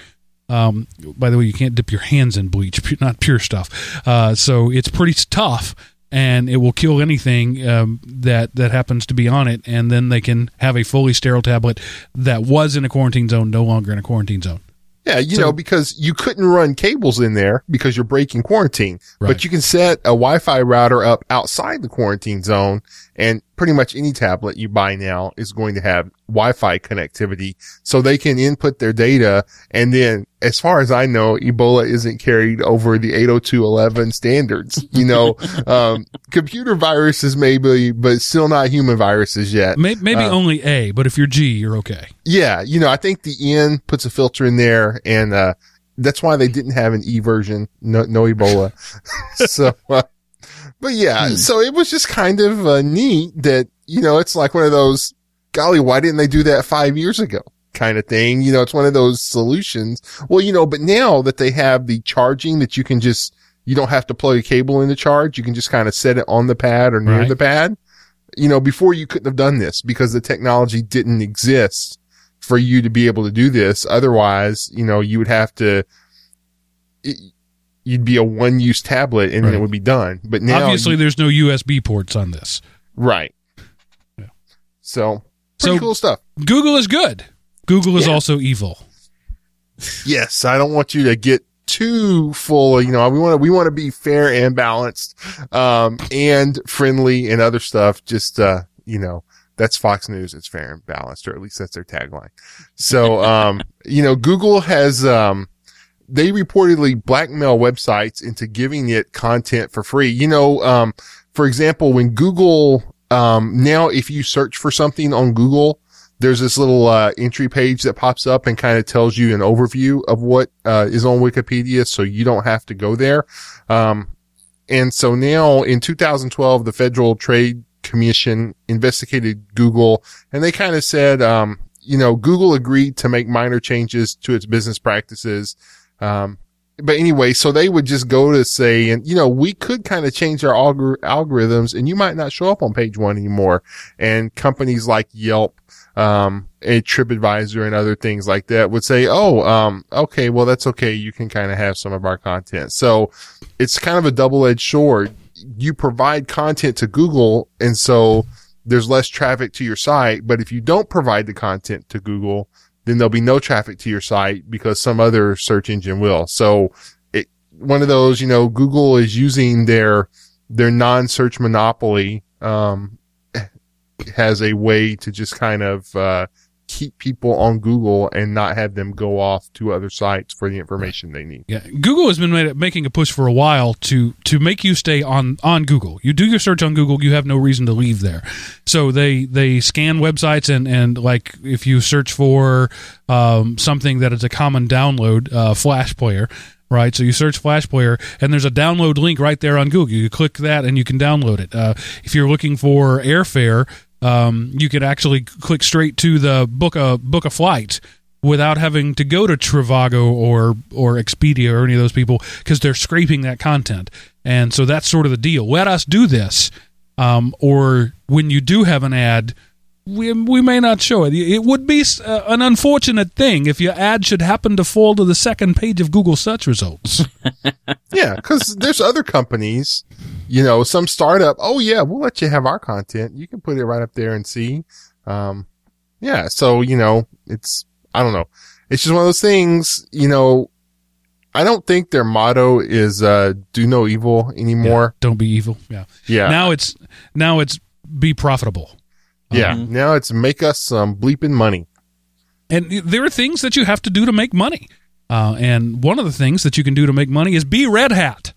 um, by the way, you can't dip your hands in bleach not pure stuff. Uh, so it's pretty tough, and it will kill anything um, that that happens to be on it. And then they can have a fully sterile tablet that was in a quarantine zone, no longer in a quarantine zone. Yeah, you So- know, because you couldn't run cables in there because you're breaking quarantine, Right. but you can set a Wi-Fi router up outside the quarantine zone and pretty much any tablet you buy now is going to have Wi-Fi connectivity so they can input their data. And then as far as I know, Ebola isn't carried over the 802.11 standards, you know, (laughs) um, computer viruses maybe, but still not human viruses yet. May- Maybe Uh, only A, but if you're G, you're okay. Yeah, you know, I think the N puts a filter in there, and uh, that's why they didn't have an E version, no, no Ebola. (laughs) so, uh, but yeah, Hmm. so it was just kind of uh, neat that you know it's like one of those. Golly, why didn't they do that five years ago? kind of thing. You know, it's one of those solutions. Well, you know, but now that they have the charging that you can just, you don't have to plug a cable in the charge. You can just kind of set it on the pad or near Right. the pad. You know, before you couldn't have done this because the technology didn't exist for you to be able to do this. Otherwise, you know, you would have to, it, you'd be a one use tablet and Right. it would be done. But now, Obviously, you- there's no USB ports on this. right. Yeah. So pretty So- cool stuff. Google is good. Google is Yeah. also evil. Yes, I don't want you to get too full. You know, we want to we want to be fair and balanced, um, and friendly and other stuff. Just uh, you know, that's Fox News. It's fair and balanced, or at least that's their tagline. So, um, you know, Google has um, they reportedly blackmail websites into giving it content for free. You know, um, for example, when Google um, now if you search for something on Google there's this little uh, entry page that pops up and kind of tells you an overview of what uh, is on Wikipedia, so you don't have to go there. Um, and so now in 2012, the Federal Trade Commission investigated Google, and they kind of said, um, you know, Google agreed to make minor changes to its business practices. Um, but anyway, so they would just go to say, and you know, we could kind of change our algor- algorithms, and you might not show up on page one anymore. And companies like Yelp um, and TripAdvisor and other things like that would say, Oh, um, okay, well, that's okay. You can kind of have some of our content. So it's kind of a double-edged sword. You provide content to Google. And so there's less traffic to your site. But if you don't provide the content to Google, then there'll be no traffic to your site because some other search engine will. So it, one of those, you know, Google is using their, their non-search monopoly, um, (laughs) has a way to just kind of uh, keep people on Google and not have them go off to other sites for the information they need. Yeah, Google has been made, making a push for a while to to make you stay on on Google. You do your search on Google, you have no reason to leave there. So they they scan websites and and like if you search for um, something that is a common download, uh, Flash Player. Right, so you search Flash Player, and there's a download link right there on Google. You click that, and you can download it. Uh, if you're looking for airfare, um, you could actually click straight to the book a book a flight without having to go to Trivago or or Expedia or any of those people because they're scraping that content. And so that's sort of the deal. Let us do this, um, or when you do have an ad, we we may not show it. It would be uh, an unfortunate thing if your ad should happen to fall to the second page of Google search results. (laughs) Yeah, because there's other companies, you know, some startup. Oh yeah, we'll let you have our content. You can put it right up there and see. Um, yeah, so you know, it's I don't know. It's just one of those things. You know, I don't think their motto is uh, "Do no evil" anymore. Don't be evil. Yeah. Yeah, Now it's now it's be profitable. yeah. Mhm. Now it's make us some bleeping money. And there are things that you have to do to make money. Uh, and one of the things that you can do to make money is be Red Hat.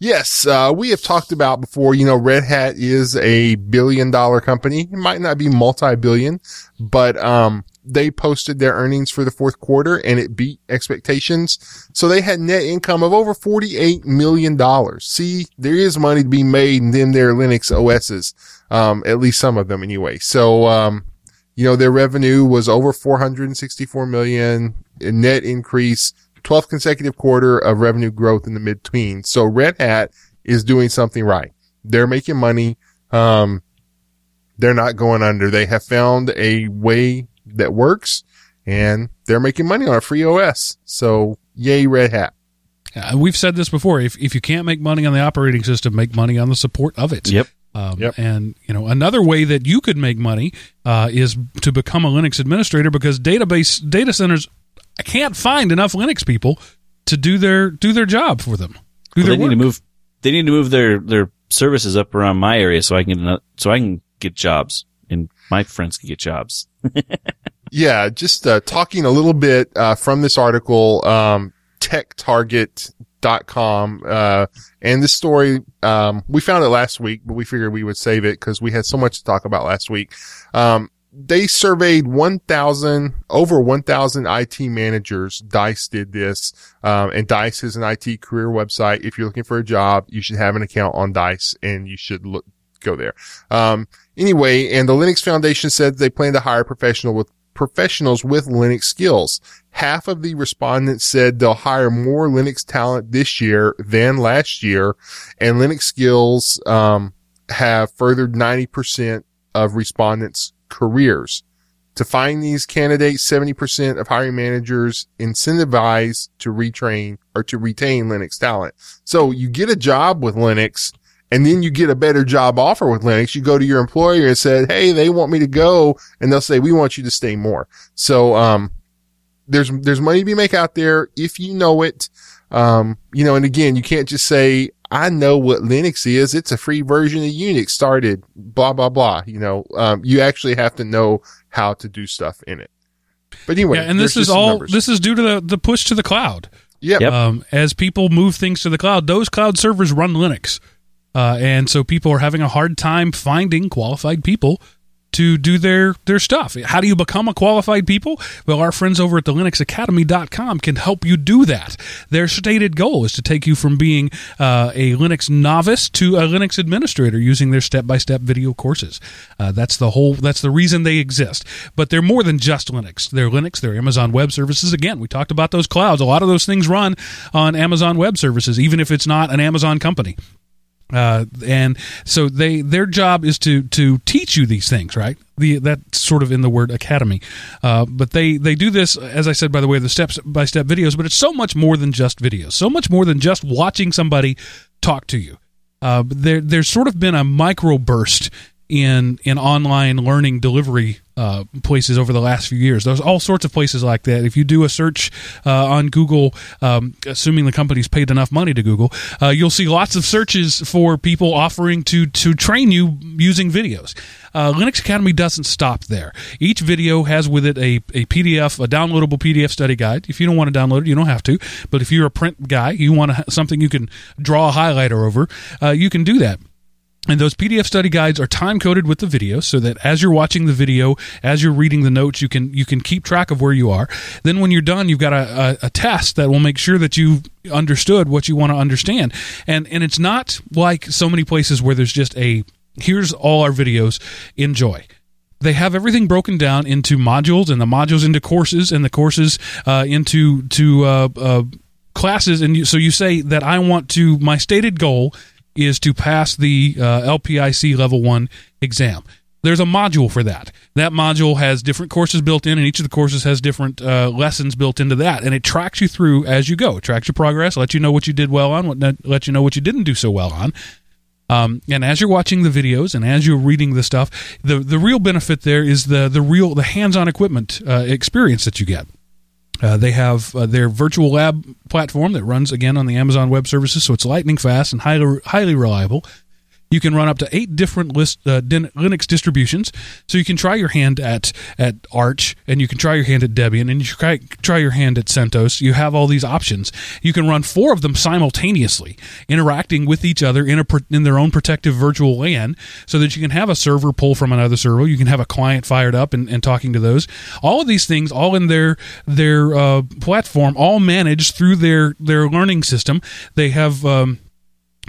Yes, uh, we have talked about before, you know, Red Hat is a billion dollar company. It might not be multi-billion, but, um, they posted their earnings for the fourth quarter and it beat expectations. So they had net income of over $48 million. See, there is money to be made in them their Linux OSs. Um, at least some of them anyway. So, um, you know, their revenue was over 464 million, a net increase, 12th consecutive quarter of revenue growth in the mid teens. So Red Hat is doing something right. They're making money. Um, they're not going under. They have found a way that works and they're making money on a free OS. So yay, Red Hat. Uh, we've said this before. If, if you can't make money on the operating system, make money on the support of it. Yep. Um, Yep. And you know another way that you could make money uh, is to become a Linux administrator because database data centers can't find enough Linux people to do their do their job for them. Do Well, their they need to move. They need to move their their services up around my area so I can get so I can get jobs and my friends can get jobs. (laughs) Yeah, just uh, talking a little bit uh, from this article, um, techtarget.com, uh, and this story, um, we found it last week, but we figured we would save it because we had so much to talk about last week. Um, they surveyed 1,000, over 1,000 IT managers. Dice did this. Um, and Dice is an IT career website. If you're looking for a job, you should have an account on Dice and you should look, go there. Um, anyway, and the Linux Foundation said they plan to hire professional with professionals with Linux skills. Half of the respondents said they'll hire more Linux talent this year than last year, and Linux skills um, have furthered 90% of respondents' careers. To find these candidates, 70% of hiring managers incentivize to retrain or to retain Linux talent. So you get a job with Linux and then you get a better job offer with Linux. You go to your employer and say, Hey, they want me to go. And they'll say, we want you to stay more. So, um, there's, there's money to be made out there if you know it. Um, you know, and again, you can't just say, I know what Linux is. It's a free version of Unix started, blah, blah, blah. You know, um, you actually have to know how to do stuff in it. But anyway, yeah, and this is all numbers. this is due to the, the push to the cloud. Yep. Yep. Um, as people move things to the cloud, those cloud servers run Linux, uh, and so people are having a hard time finding qualified people to do their their stuff. How do you become a qualified people? Well, our friends over at the linuxacademy.com can help you do that. Their stated goal is to take you from being uh, a Linux novice to a Linux administrator using their step-by-step video courses. Uh, that's the whole that's the reason they exist. But they're more than just Linux. They're Linux, they're Amazon Web Services. Again, we talked about those clouds. A lot of those things run on Amazon Web Services even if it's not an Amazon company uh, and so they their job is to to teach you these things right? The that's sort of in the word academy. Uh, but they they do this as i said by the way the steps by step videos but it's so much more than just videos. So much more than just watching somebody talk to you. Uh, there there's sort of been a microburst in in online learning delivery uh, places over the last few years. There's all sorts of places like that. If you do a search uh, on Google, um, assuming the company's paid enough money to Google, uh, you'll see lots of searches for people offering to to train you using videos. Uh, Linux Academy doesn't stop there. Each video has with it a, a PDF, a downloadable PDF study guide. If you don't want to download it, you don't have to. But if you're a print guy, you want to, something you can draw a highlighter over, uh, you can do that. And those PDF study guides are time coded with the video so that as you're watching the video, as you're reading the notes, you can you can keep track of where you are. Then when you're done, you've got a, a, a test that will make sure that you understood what you want to understand. And and it's not like so many places where there's just a here's all our videos, enjoy they have everything broken down into modules and the modules into courses and the courses uh, into to uh, uh, classes and you, so you say that i want to my stated goal is to pass the uh, lpic level 1 exam. There's a module for that. That module has different courses built in and each of the courses has different uh, lessons built into that. And it tracks you through as you go. It tracks your progress lets you know what you did well on what lets you know what you didn't do so well on. Um, and as you're watching the videos and as you're reading the stuff, the the real benefit there is the the real the hands-on equipment uh, experience that you get. Uh, they have uh, their virtual lab platform that runs again on the Amazon Web Services, so it's lightning fast and highly highly reliable. You can run up to eight different list, uh, Linux distributions, so you can try your hand at at Arch, and you can try your hand at Debian, and you try try your hand at CentOS. You have all these options. You can run four of them simultaneously, interacting with each other in a in their own protective virtual LAN, so that you can have a server pull from another server. You can have a client fired up and, and talking to those. All of these things, all in their their uh, platform, all managed through their their learning system. They have. Um,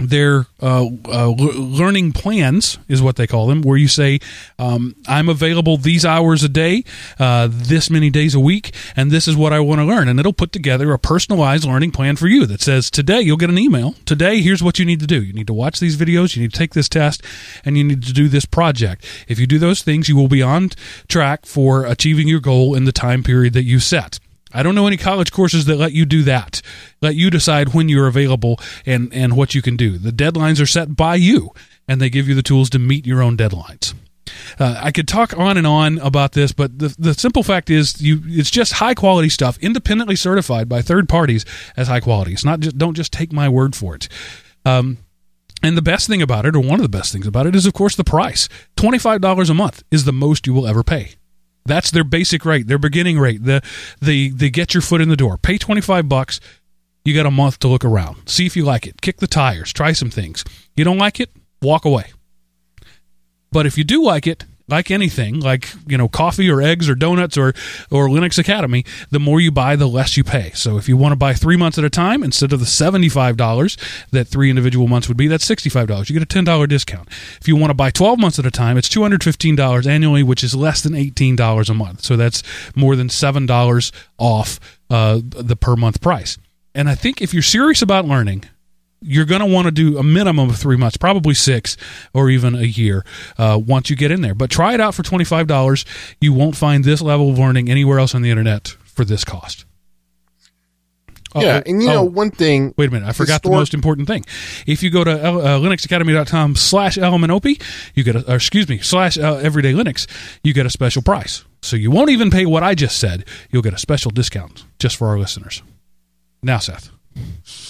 their uh, uh, learning plans is what they call them, where you say, um, "I'm available these hours a day, uh, this many days a week, and this is what I want to learn." And it'll put together a personalized learning plan for you that says, "Today you'll get an email. Today here's what you need to do. You need to watch these videos, you need to take this test, and you need to do this project. If you do those things, you will be on track for achieving your goal in the time period that you set." I don't know any college courses that let you do that. Let you decide when you're available and, and what you can do. The deadlines are set by you, and they give you the tools to meet your own deadlines. Uh, I could talk on and on about this, but the, the simple fact is, you it's just high quality stuff, independently certified by third parties as high quality. It's not just don't just take my word for it. Um, and the best thing about it, or one of the best things about it, is of course the price. Twenty five dollars a month is the most you will ever pay. That's their basic rate, their beginning rate, the the the get your foot in the door. Pay 25 bucks. You got a month to look around. See if you like it. Kick the tires, try some things. You don't like it? Walk away. But if you do like it, like anything, like you know, coffee or eggs or donuts or or Linux Academy, the more you buy, the less you pay. So if you want to buy three months at a time instead of the seventy five dollars that three individual months would be, that's sixty five dollars. You get a ten dollar discount. If you want to buy twelve months at a time, it's two hundred fifteen dollars annually, which is less than eighteen dollars a month. So that's more than seven dollars off uh, the per month price. And I think if you're serious about learning, you're going to want to do a minimum of three months, probably six or even a year uh, once you get in there. But try it out for $25. You won't find this level of learning anywhere else on the internet for this cost. Oh, yeah, and you know oh, one thing. Wait a minute, I forgot the most important thing. If you go to uh, linuxacademy.com slash LMNOP, you get a, or excuse me, slash uh, everyday Linux, you get a special price. So you won't even pay what I just said. You'll get a special discount just for our listeners. Now, Seth.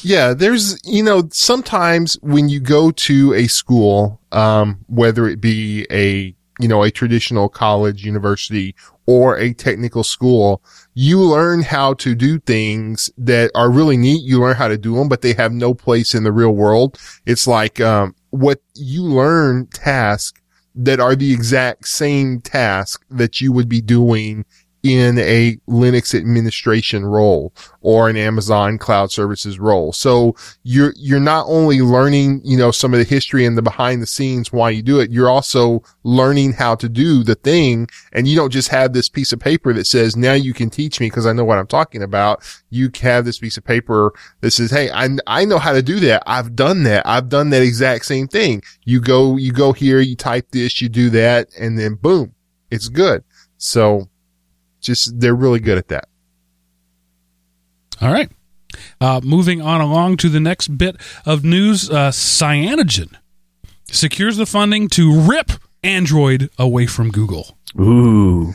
Yeah, there's, you know, sometimes when you go to a school, um, whether it be a, you know, a traditional college, university, or a technical school, you learn how to do things that are really neat. You learn how to do them, but they have no place in the real world. It's like, um, what you learn tasks that are the exact same task that you would be doing in a Linux administration role or an Amazon cloud services role. So you're, you're not only learning, you know, some of the history and the behind the scenes why you do it, you're also learning how to do the thing. And you don't just have this piece of paper that says, now you can teach me because I know what I'm talking about. You have this piece of paper that says, Hey, I, I know how to do that. I've done that. I've done that exact same thing. You go, you go here, you type this, you do that, and then boom, it's good. So just, they're really good at that. All right. Uh, moving on along to the next bit of news, uh, Cyanogen secures the funding to rip Android away from Google. Ooh.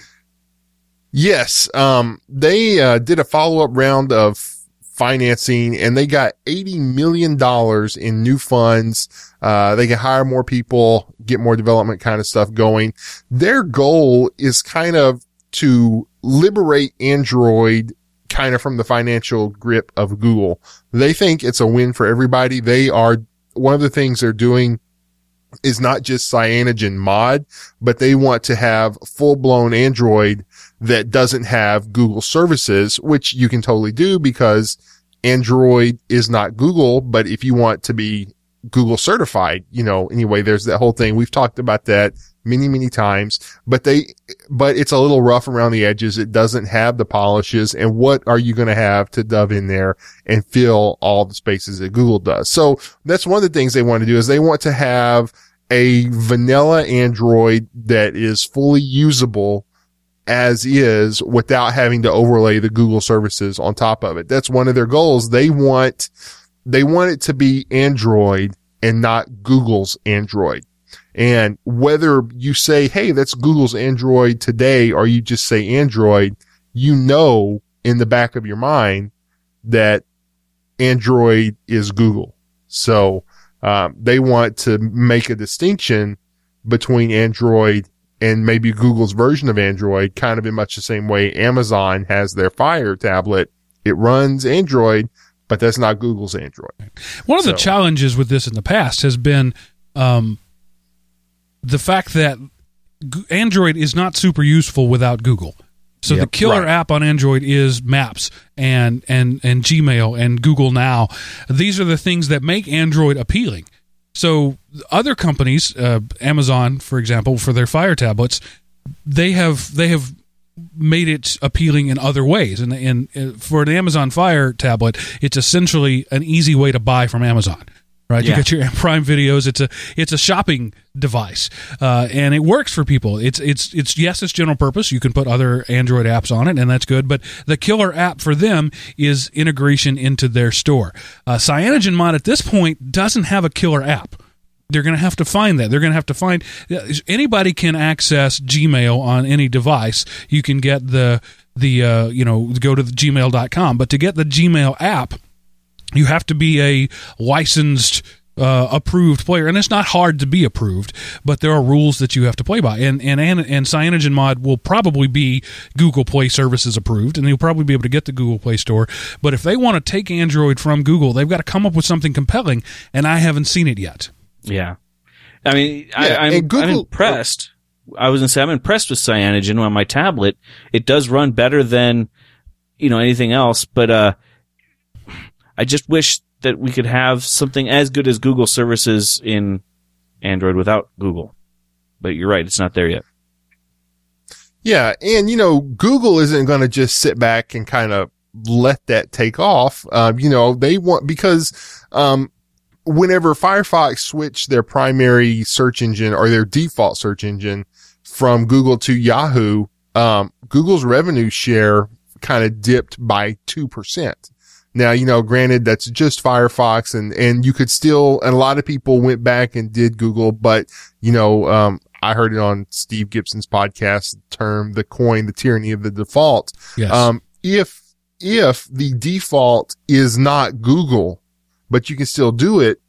Yes. Um, they, uh, did a follow up round of financing and they got $80 million in new funds. Uh, they can hire more people, get more development kind of stuff going. Their goal is kind of to liberate Android kind of from the financial grip of Google. They think it's a win for everybody. They are, one of the things they're doing is not just cyanogen mod, but they want to have full blown Android that doesn't have Google services, which you can totally do because Android is not Google. But if you want to be Google certified, you know, anyway, there's that whole thing. We've talked about that many, many times, but they, but it's a little rough around the edges. It doesn't have the polishes. And what are you going to have to dove in there and fill all the spaces that Google does? So that's one of the things they want to do is they want to have a vanilla Android that is fully usable as is without having to overlay the Google services on top of it. That's one of their goals. They want, they want it to be Android and not Google's Android. And whether you say, Hey, that's Google's Android today, or you just say Android, you know, in the back of your mind that Android is Google. So, um, they want to make a distinction between Android and maybe Google's version of Android, kind of in much the same way Amazon has their Fire tablet. It runs Android, but that's not Google's Android. One of the challenges with this in the past has been um, the fact that Android is not super useful without Google. So the killer Right. app on Android is Maps and and and Gmail and Google Now. These are the things that make Android appealing. So other companies, uh, Amazon, for example, for their Fire tablets, they have they have made it appealing in other ways. And, and uh, for an Amazon Fire tablet, it's essentially an easy way to buy from Amazon. Right, you Yeah. get your (laughs) Prime videos. It's a it's a shopping device, uh, and it works for people. It's it's it's yes, it's general purpose. You can put other Android apps on it, and that's good. But the killer app for them is integration into their store. Uh, Cyanogen Mod at this point doesn't have a killer app they're going to have to find that. They're going to have to find anybody can access Gmail on any device. You can get the the uh, you know go to the gmail.com, but to get the Gmail app, you have to be a licensed uh, approved player, and it's not hard to be approved, but there are rules that you have to play by. And and and, and Cyanogen Mod will probably be Google Play Services approved, and you'll probably be able to get the Google Play Store. But if they want to take Android from Google, they've got to come up with something compelling, and I haven't seen it yet. Yeah. I mean, Yeah, I, I'm, Google- I'm impressed. I was gonna say I'm impressed with Cyanogen on my tablet. It does run better than you know anything else, but uh, I just wish that we could have something as good as Google services in Android without Google. But you're right, it's not there yet. Yeah. And, you know, Google isn't going to just sit back and kind of let that take off. Um, you know, they want, because, um, whenever Firefox switched their primary search engine or their default search engine from Google to Yahoo, um, Google's revenue share kind of dipped by 2%. Now, you know, granted, that's just Firefox and, and you could still, and a lot of people went back and did Google, but, you know, um, I heard it on Steve Gibson's podcast term, the coin, the tyranny of the default. Yes. Um, if, if the default is not Google, but you can still do it,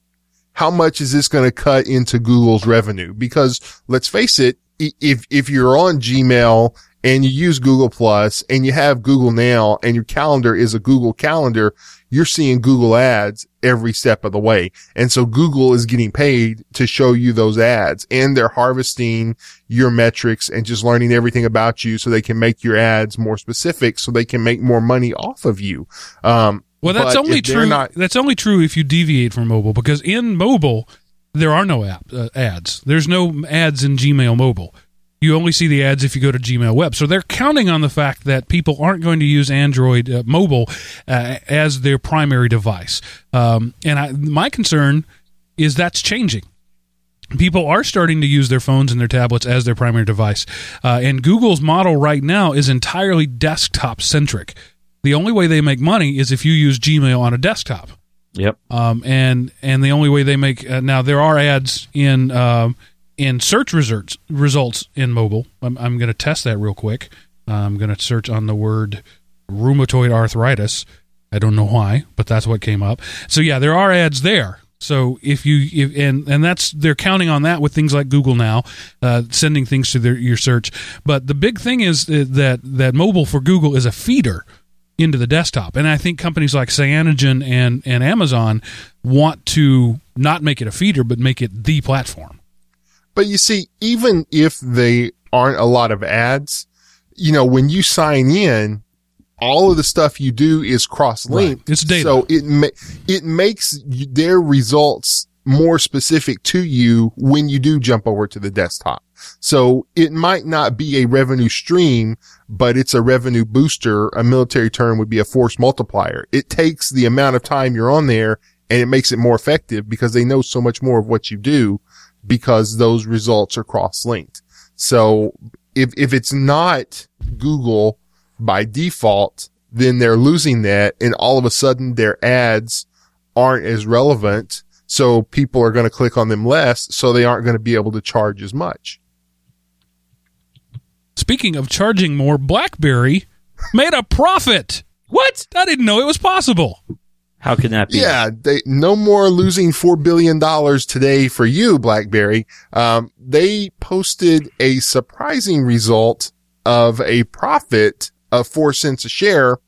how much is this going to cut into Google's revenue? Because let's face it, if, if you're on Gmail and you use Google Plus and you have Google Now and your calendar is a Google calendar, you're seeing Google ads every step of the way. And so Google is getting paid to show you those ads and they're harvesting your metrics and just learning everything about you so they can make your ads more specific so they can make more money off of you. Um, Well, that's only true. not- that's only true if you deviate from mobile, because in mobile there are no app uh, ads. There's no ads in Gmail mobile. You only see the ads if you go to Gmail web. So they're counting on the fact that people aren't going to use Android uh, mobile uh, as their primary device. Um, and I, my concern is that's changing people are starting to use their phones and their tablets as their primary device. Uh, and Google's model right now is entirely desktop centric. The only way they make money is if you use Gmail on a desktop. Yep. Um, and and the only way they make uh, now there are ads in um, in search results results in mobile. I'm, I'm going to test that real quick. I'm going to search on the word rheumatoid arthritis. I don't know why, but that's what came up. So yeah, there are ads there. So if you if, and and that's they're counting on that with things like Google now, uh, sending things to their your search. But the big thing is uh, that that mobile for Google is a feeder into the desktop, and I think companies like Cyanogen and and Amazon want to not make it a feeder, but make it the platform. But you see, even if they aren't a lot of ads, you know, when you sign in, all of the stuff you do is cross-linked. Right. It's data. So it ma- it makes their results more specific to you when you do jump over to the desktop. So it might not be a revenue stream, but it's a revenue booster. A military term would be a force multiplier. It takes the amount of time you're on there and it makes it more effective because they know so much more of what you do because those results are cross-linked. So if, if it's not Google by default, then they're losing that and all of a sudden their ads aren't as relevant. So people are going to click on them less. So they aren't going to be able to charge as much. Speaking of charging more, BlackBerry made a profit. What? I didn't know it was possible. How can that be? Yeah, they no more losing four billion dollars today for you, BlackBerry. Um, they posted a surprising result of a profit of four cents a share.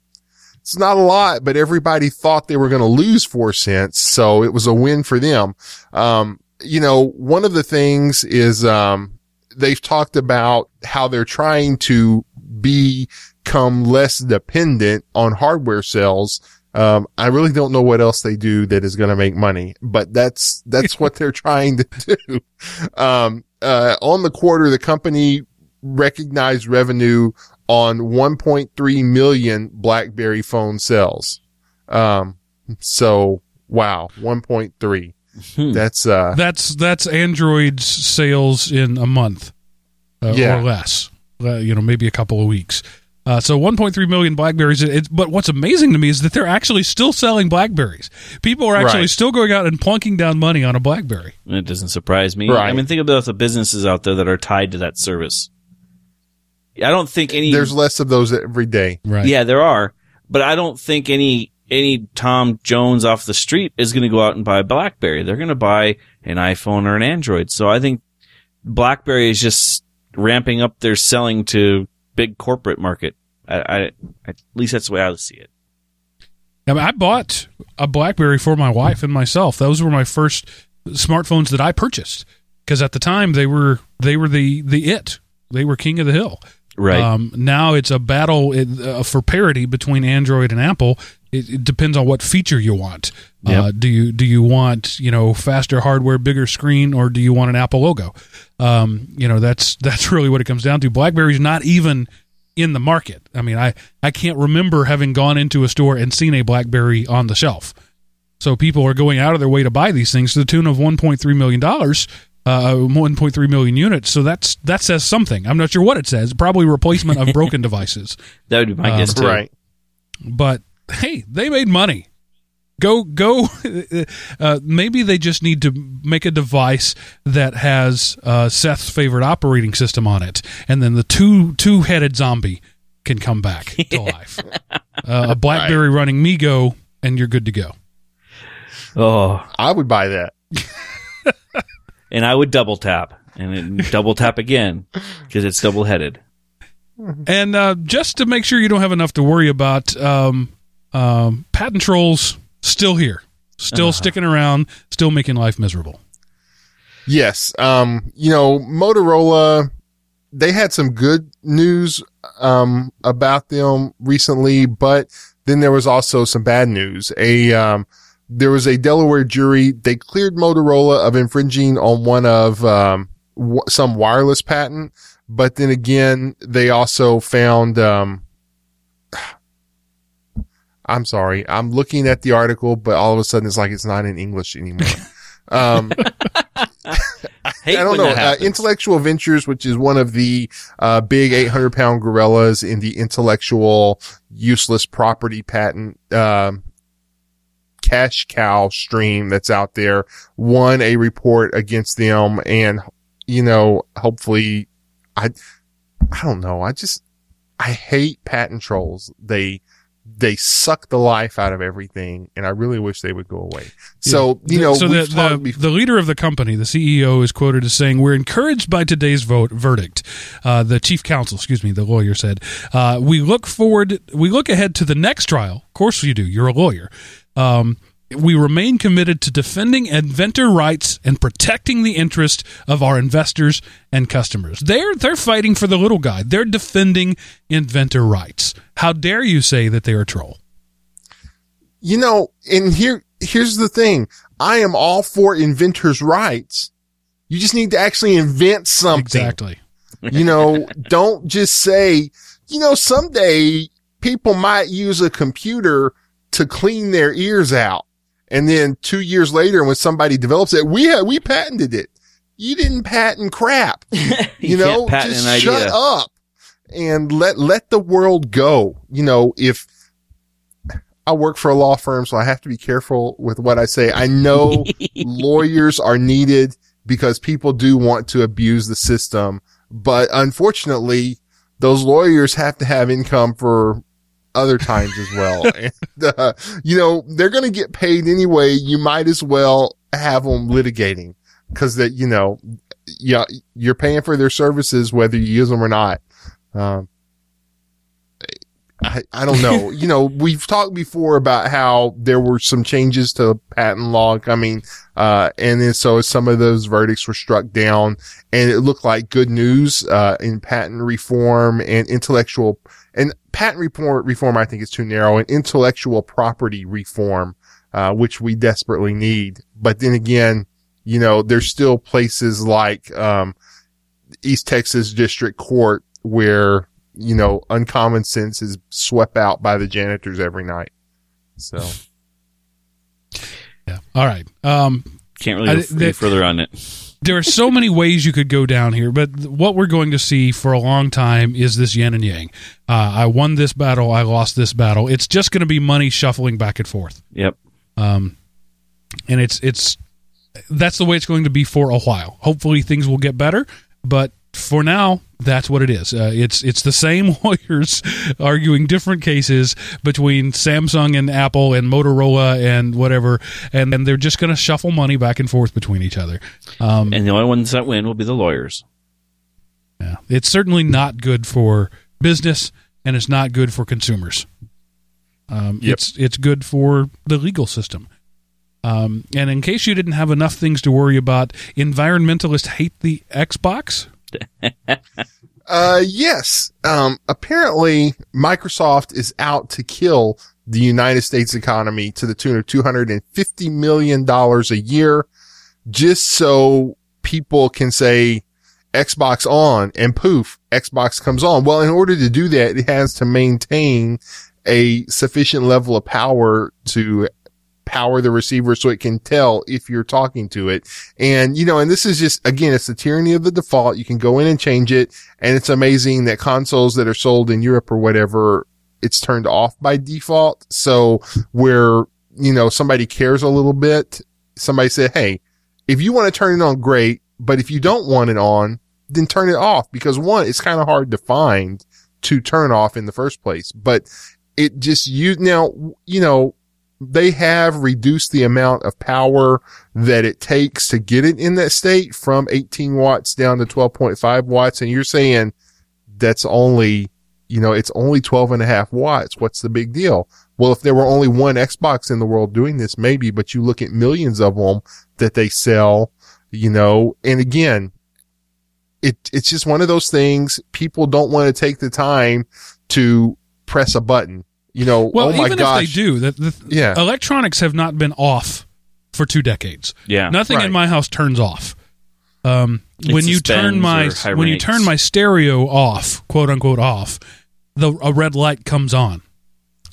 It's not a lot, but everybody thought they were going to lose four cents, so it was a win for them. Um, you know, one of the things is um, they've talked about how they're trying to become less dependent on hardware sales. Um, I really don't know what else they do that is going to make money, but that's, that's what they're trying to do. Um, uh, on the quarter, the company recognized revenue on 1.3 million BlackBerry phone sales. Um, so wow, 1.3. Hmm. That's, uh, That's that's Android's sales in a month, uh, Yeah. or less. Uh, you know, maybe a couple of weeks. Uh, so 1.3 million Blackberries. It, but what's amazing to me is that they're actually still selling Blackberries. People are actually Right. still going out and plunking down money on a BlackBerry. It doesn't surprise me. Right. I mean, think about the businesses out there that are tied to that service. I don't think any. there's less of those every day. Right. Yeah, there are, but I don't think any any Tom Jones off the street is going to go out and buy a BlackBerry. They're going to buy an iPhone or an Android. So I think BlackBerry is just ramping up their selling to big corporate market. I, I at least that's the way I see it. I, mean, I bought a BlackBerry for my wife and myself. Those were my first smartphones that I purchased. because at the time they were they were the the it they were king of the hill. Right. Um, now it's a battle uh, for parity between Android and Apple. It, it depends on what feature you want. Uh, do you do you want you know faster hardware, bigger screen, or do you want an Apple logo? Um, you know that's (laughs) that's really what it comes down to. BlackBerry's not even in the market. I mean, I I can't remember having gone into a store and seen a BlackBerry on the shelf. So people are going out of their way to buy these things to the tune of 1.3 million dollars, uh, 1.3 million units. So that's that says something. I'm not sure what it says. Probably replacement of broken (laughs) devices. that would be my um, guess too. Right. But hey, they made money. Go go. (laughs) Uh, maybe they just need to make a device that has uh, Seth's favorite operating system on it, and then the two two headed zombie can come back to (laughs) life. Uh, a BlackBerry running MeeGo, and you're good to go. Oh, I would buy that. (laughs) and I would double tap and then double tap again because it's double headed. And uh, just to make sure you don't have enough to worry about, um, um, patent trolls still here, still sticking around, still making life miserable. Yes. Um, you know, Motorola, they had some good news, um, about them recently, but then there was also some bad news. A, um, there was a Delaware jury. They cleared Motorola of infringing on one of, um, w- some wireless patent, but then again, they also found, um, I'm sorry. I'm looking at the article, but all of a sudden it's like it's not in English anymore. (laughs) Um, Hate I don't know. Uh. Intellectual Ventures, which is one of the uh, big 800 pound gorillas in the intellectual useless property patent um, cash cow stream that's out there, won a report against them, and you know, hopefully, I, I don't know. I just, I hate patent trolls. They. They suck the life out of everything, and I really wish they would go away. So, you know, so the, the, the leader of the company, the CEO, is quoted as saying, "We're encouraged by today's vote verdict." Uh, the chief counsel, excuse me, the lawyer said, uh, "We look forward, we look ahead to the next trial. Of course, you do. You're a lawyer." Um, we remain committed to defending inventor rights and protecting the interest of our investors and customers. They're they're fighting for the little guy. They're defending inventor rights. How dare you say that they're a troll? you know, and here, here's the thing. I am all for inventors' rights. You just need to actually invent something. Exactly. You know, (laughs) don't just say, you know, someday people might use a computer to clean their ears out. And then two years later, when somebody develops it, we have, we patented it. You didn't patent crap. (laughs) You, You know, just shut idea. up and let, let the world go. You know, if I work for a law firm, so I have to be careful with what I say. I know (laughs) lawyers are needed because people do want to abuse the system, but unfortunately, those lawyers have to have income for other times as well. (laughs) and, uh, you know, they're going to get paid anyway. You might as well have them litigating because that, you know, yeah, you're paying for their services whether you use them or not. Um, I, I don't know. (laughs) you know, we've talked before about how there were some changes to patent law coming, uh, and then so some of those verdicts were struck down and it looked like good news, uh, in patent reform and intellectual and patent reform, reform, I think is too narrow and intellectual property reform, uh, which we desperately need. But then again, you know, there's still places like, um, East Texas District Court where, you know, uncommon sense is swept out by the janitors every night. So (laughs) Yeah. All right. Um, Can't really I- go f- any that- further on it. There are so many ways you could go down here, but what we're going to see for a long time is this yin and yang. Uh, I won this battle, I lost this battle. It's just going to be money shuffling back and forth, Yep. um, and it's it's that's the way it's going to be for a while. Hopefully, things will get better, but for now, that's what it is. Uh, it's it's the same (laughs) lawyers arguing different cases between Samsung and Apple and Motorola and whatever, and then they're just going to shuffle money back and forth between each other. Um, And the only ones that win will be the lawyers. Yeah. It's certainly not good for business and it's not good for consumers. Um, Yep. It's it's good for the legal system. Um, and in case you didn't have enough things to worry about, environmentalists hate the Xbox. (laughs) Uh, yes. Um, apparently Microsoft is out to kill the United States economy to the tune of $250 million a year just so people can say Xbox on and poof, Xbox comes on. Well, in order to do that, it has to maintain a sufficient level of power to power the receiver so it can tell if you're talking to it. And, you know, and this is just, again, it's the tyranny of the default. You can go in and change it. And it's amazing that consoles that are sold in Europe or whatever, it's turned off by default. So where, you know, somebody cares a little bit, somebody said, Hey, if you want to turn it on, great. But if you don't want it on, then turn it off because one, it's kind of hard to find to turn off in the first place, but it just you now, you know, they have reduced the amount of power that it takes to get it in that state from 18 watts down to 12.5 watts. And you're saying that's only, you know, it's only 12 and a half watts. What's the big deal? Well, if there were only one Xbox in the world doing this, maybe, but you look at millions of them that they sell, you know, and again, it, it's just one of those things. People don't want to take the time to press a button. You know, Well, oh my even gosh. if they do, the, the, Yeah. electronics have not been off for two decades. Yeah. Nothing Right. in my house turns off. Um, when you turn my when you turn my stereo off, quote unquote off, the a red light comes on.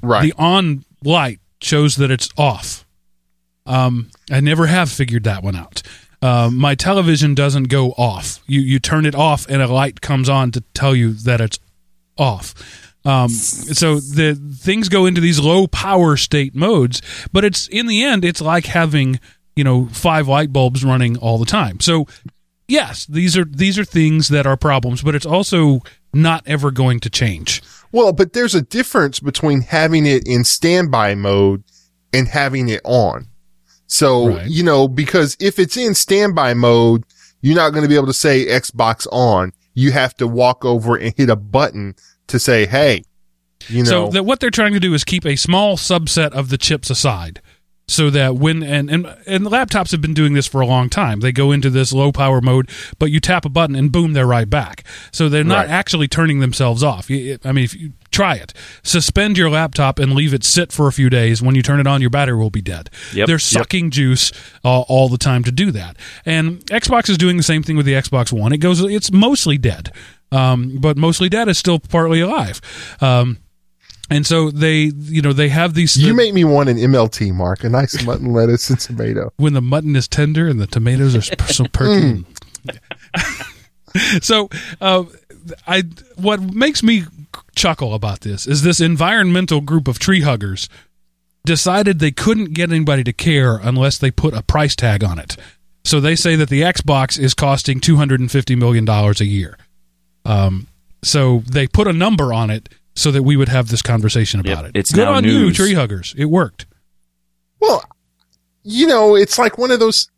Right. The on light shows that it's off. Um, I never have figured that one out. Uh, my television doesn't go off. You you turn it off and a light comes on to tell you that it's off. Um, so the things go into these low power state modes, but it's in the end, it's like having you know five light bulbs running all the time. So yes, these are these are things that are problems, but it's also not ever going to change. Well, but there's a difference between having it in standby mode and having it on. So, Right. you know, because if it's in standby mode, you're not going to be able to say Xbox on. You have to walk over and hit a button to say, Hey, you know, So that what they're trying to do is keep a small subset of the chips aside, so that when and and and laptops have been doing this for a long time. They go into this low power mode, but you tap a button and boom, they're right back. So they're not Right. actually turning themselves off. I mean, if you try it, suspend your laptop and leave it sit for a few days. When you turn it on, your battery will be dead. Yep. They're Yep. sucking juice uh, all the time to do that. And Xbox is doing the same thing with the Xbox One. It goes, it's mostly dead. Um, but mostly dead is still partly alive. Um, and so they, you know, they have these. you make me want an MLT mark, a nice mutton lettuce and tomato. when the mutton is tender and the tomatoes are so perky. (laughs) so, uh, I what makes me chuckle about this is this environmental group of tree huggers decided they couldn't get anybody to care unless they put a price tag on it. So they say that the Xbox is costing two hundred and fifty million dollars a year. Um, so they put a number on it so that we would have this conversation Yep, about it. it's Good now on you, tree huggers. It worked. Well, you know, it's like one of those.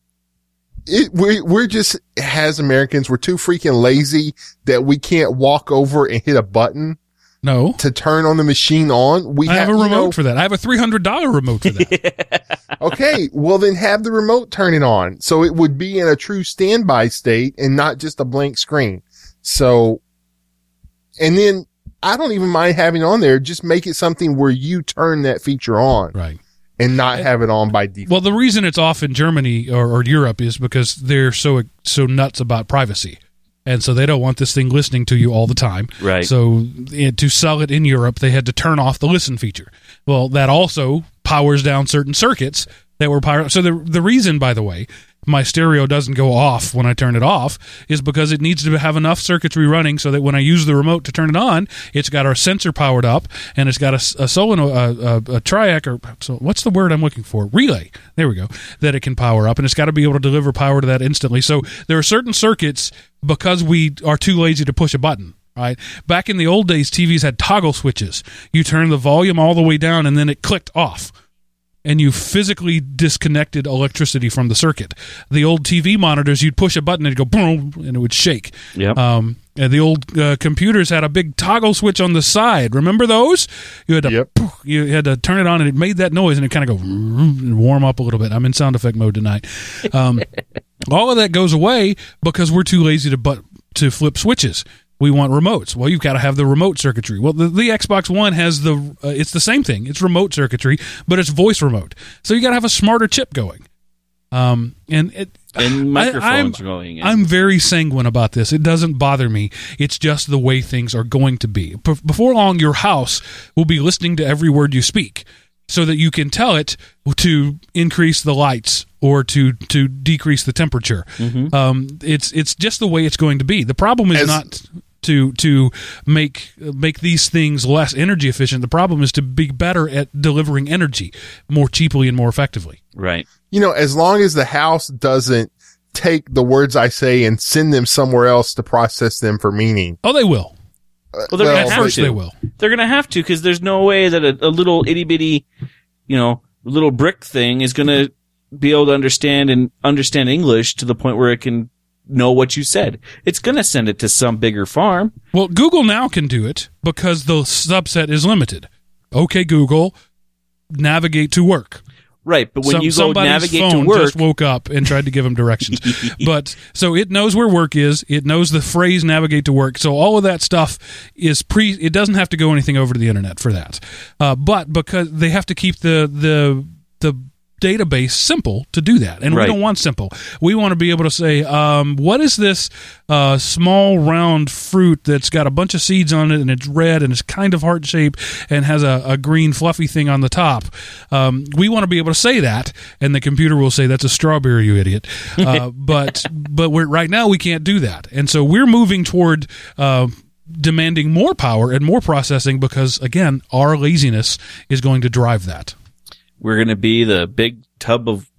It, we we're just as Americans, we're too freaking lazy that we can't walk over and hit a button No, to turn on the machine on. We I have a you remote know- for that. I have a three hundred dollar remote for that. (laughs) okay, well then have the remote turn it on, so it would be in a true standby state and not just a blank screen. So, and then I don't even mind having it on there. Just make it something where you turn that feature on right. and not have it on by default. Well, the reason it's off in Germany or, or Europe is because they're so so nuts about privacy, and so they don't want this thing listening to you all the time. Right. So to sell it in Europe, they had to turn off the listen feature. Well, that also powers down certain circuits that were power. So the the reason, by the way, my stereo doesn't go off when I turn it off is because it needs to have enough circuitry running so that when I use the remote to turn it on, it's got our sensor powered up and it's got a, a soleno a, a, a triac or so what's the word I'm looking for relay there we go that it can power up and it's got to be able to deliver power to that instantly. So there are certain circuits because we are too lazy to push a button. Right back in the old days, TVs had toggle switches. You turn the volume all the way down and then it clicked off and you physically disconnected electricity from the circuit. The old TV monitors, you'd push a button and it'd go boom, and it would shake. Yep. Um, and the old uh, computers had a big toggle switch on the side. Remember those? You had to Yep. poof, you had to turn it on, and it made that noise, and it kind of go and warm up a little bit. I'm in sound effect mode tonight. Um, (laughs) all of that goes away because we're too lazy to but to flip switches. We want remotes. Well, you've got to have the remote circuitry. Well, the, the Xbox One has the. Uh, it's the same thing. It's remote circuitry, but it's voice remote. So you got to have a smarter chip going. Um, and it and microphones I'm- going in. I'm very sanguine about this. It doesn't bother me. It's just the way things are going to be. P- before long, your house will be listening to every word you speak, so that you can tell it to increase the lights or to to decrease the temperature. Um, it's it's just the way it's going to be. The problem is As- not to to make make these things less energy efficient. The problem is to be better at delivering energy more cheaply and more effectively. right. You know, as long as the house doesn't take the words I say and send them somewhere else to process them for meaning. Oh, they will. Uh, well, they're Well, gonna have first, to. they will. They're gonna have to because there's no way that a, a little itty bitty, you know, little brick thing is gonna be able to understand and understand English to the point where it can know what you said. It's gonna send it to some bigger farm. Well, Google now can do it because the subset is limited. Okay, Google, navigate to work. Right, but when Some- you go somebody's navigate phone to work, just woke up and tried to give him directions. (laughs) but so it knows where work is. It knows the phrase "navigate to work." So all of that stuff is pre. It doesn't have to go anything over to the internet for that. Uh, but because they have to keep the the database simple to do that and Right. we don't want simple. We want to be able to say um, what is this uh, small round fruit that's got a bunch of seeds on it and it's red and it's kind of heart shaped and has a, a green fluffy thing on the top? Um, we want to be able to say that and the computer will say that's a strawberry you idiot. (laughs) Uh, but but we're, right now we can't do that. And so we're moving toward uh, demanding more power and more processing because again our laziness is going to drive that we're gonna be the big tub of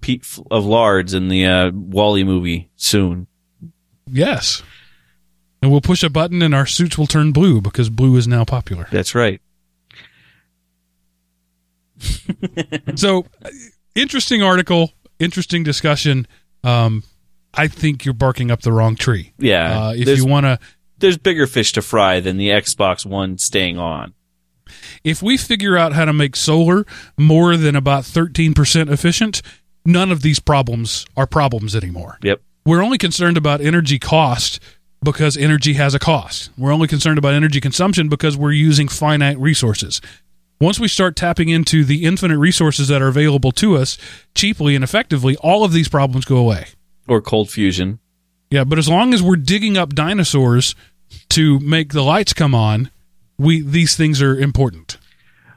of lards in the uh, WALL-E movie soon. Yes. And we'll push a button and our suits will turn blue because blue is now popular. That's right. (laughs) So, interesting article, interesting discussion. Um, I think you're barking up the wrong tree. Yeah, Uh, if you want to, there's bigger fish to fry than the Xbox One staying on. If we figure out how to make solar more than about 13% efficient, none of these problems are problems anymore. Yep. We're only concerned about energy cost because energy has a cost. We're only concerned about energy consumption because we're using finite resources. Once we start tapping into the infinite resources that are available to us cheaply and effectively, all of these problems go away. Or cold fusion. Yeah, but as long as we're digging up dinosaurs to make the lights come on, we these things are important.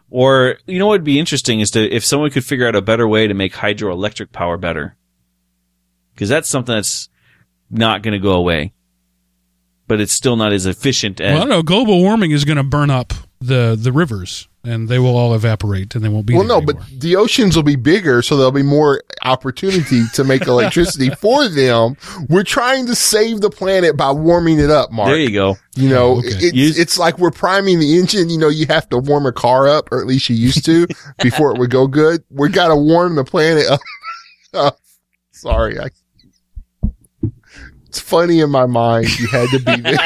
Or you know what would be interesting is to if someone could figure out a better way to make hydroelectric power better. Because that's something that's not going to go away. But it's still not as efficient as Well, I don't know. Global warming is going to burn up the the rivers, and they will all evaporate, and they won't be. Well, there no, but the oceans will be bigger, so there'll be more opportunity to make (laughs) electricity for them. We're trying to save the planet by warming it up, Mark. There you go. You know, Oh, okay. it's, Use- it's like we're priming the engine. You know, you have to warm a car up, or at least you used to, (laughs) before it would go good. We got to warm the planet up. Oh, (laughs) sorry. I, it's funny in my mind. You had to be there.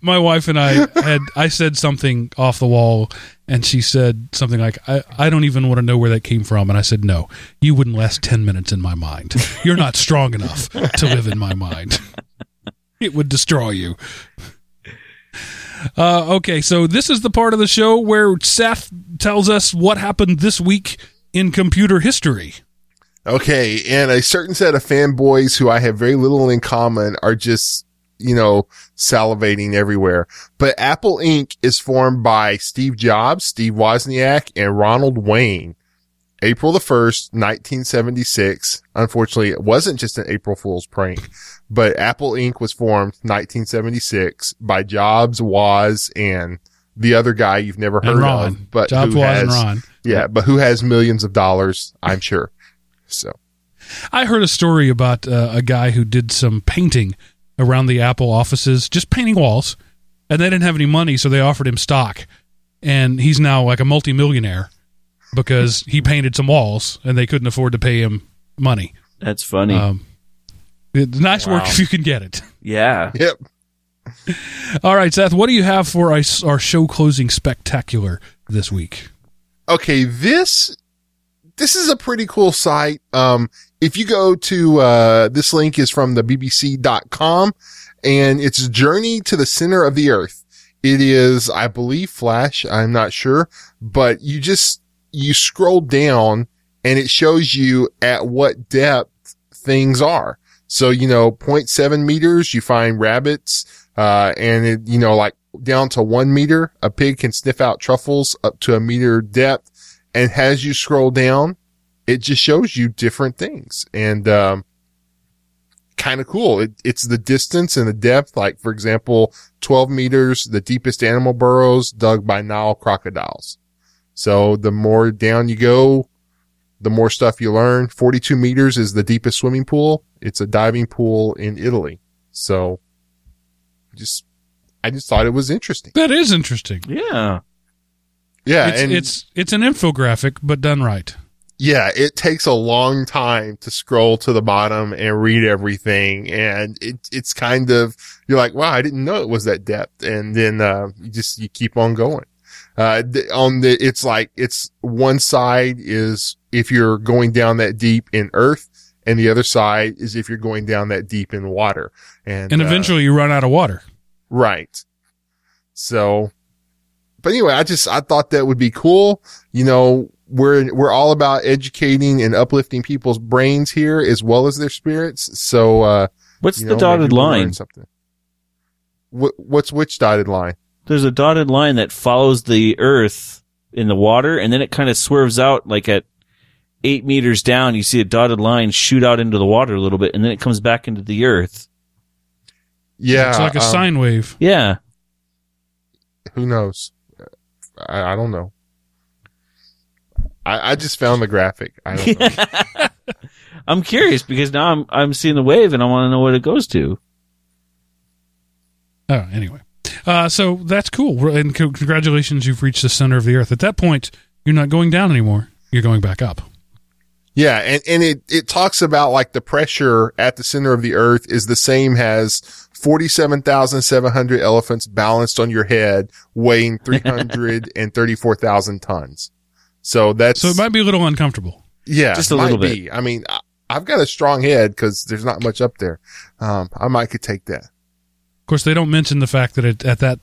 My wife and I had I said something off the wall and she said something like I, I don't even want to know where that came from and I said no you wouldn't last 10 minutes in my mind. You're not strong enough to live in my mind. It would destroy you. Uh, okay so this is the part of the show where Seth tells us what happened this week in computer history. Okay. And a certain set of fanboys who I have very little in common are just, you know, salivating everywhere. But Apple Inc. is formed by Steve Jobs, Steve Wozniak, and Ronald Wayne. April the 1st, 1976. Unfortunately, it wasn't just an April Fool's prank, but Apple Inc. was formed 1976 by Jobs, Woz, and the other guy you've never heard Ron of, but Jobs who was has, and Ron yeah, but who has millions of dollars, I'm sure. So. I heard a story about uh, a guy who did some painting around the Apple offices, just painting walls, and they didn't have any money, so they offered him stock. and he's now like a multimillionaire because he painted some walls and they couldn't afford to pay him money. That's funny. Um, it's nice work if you can get it. yeah. Yep. (laughs) All right, Seth, what do you have for our, our show closing spectacular this week? okay, this this is a pretty cool site. Um, if you go to uh, this link is from the BBC.com, and it's Journey to the Center of the Earth. It is, I believe, Flash. I'm not sure, but you just you scroll down and it shows you at what depth things are. So you know, 0.7 meters, you find rabbits, uh, and it, you know, like down to one meter, a pig can sniff out truffles up to a meter depth. And as you scroll down, it just shows you different things and, um, kind of cool. It, it's the distance and the depth. Like, for example, 12 meters, the deepest animal burrows dug by Nile crocodiles. So the more down you go, the more stuff you learn. 42 meters is the deepest swimming pool. It's a diving pool in Italy. So just, I just thought it was interesting. That is interesting. Yeah. Yeah. it's, and it's it's an infographic, but done right. Yeah, it takes a long time to scroll to the bottom and read everything. And it, it's kind of, you're like, wow, I didn't know it was that depth. And then, uh, you just, you keep on going. Uh, on the, it's like, it's one side is if you're going down that deep in earth and the other side is if you're going down that deep in water. And, And uh, eventually you run out of water. Right. So, but anyway, I just, I thought that would be cool. You know, we're, we're all about educating and uplifting people's brains here as well as their spirits. So, uh, What's the know, dotted maybe we'll learn line? Something. What, what's which dotted line? There's a dotted line that follows the earth in the water and then it kind of swerves out like at eight meters down. You see a dotted line shoot out into the water a little bit and then it comes back into the earth. Yeah. it's like a um, sine wave. Yeah. Who knows? I, I don't know. I, I just found the graphic. I don't know. (laughs) I'm curious because now I'm, I'm seeing the wave and I want to know what it goes to. Oh, anyway. Uh, so that's cool. And congratulations, you've reached the center of the earth. At that point, you're not going down anymore. You're going back up. Yeah, and, and it, it talks about like the pressure at the center of the earth is the same as 47,700 elephants balanced on your head weighing 334,000 (laughs) tons. So that's, So it might be a little uncomfortable. yeah, just a might little bit. be. I mean, I, I've got a strong head because there's not much up there. Um, I might could take that. Of course, they don't mention the fact that it, at that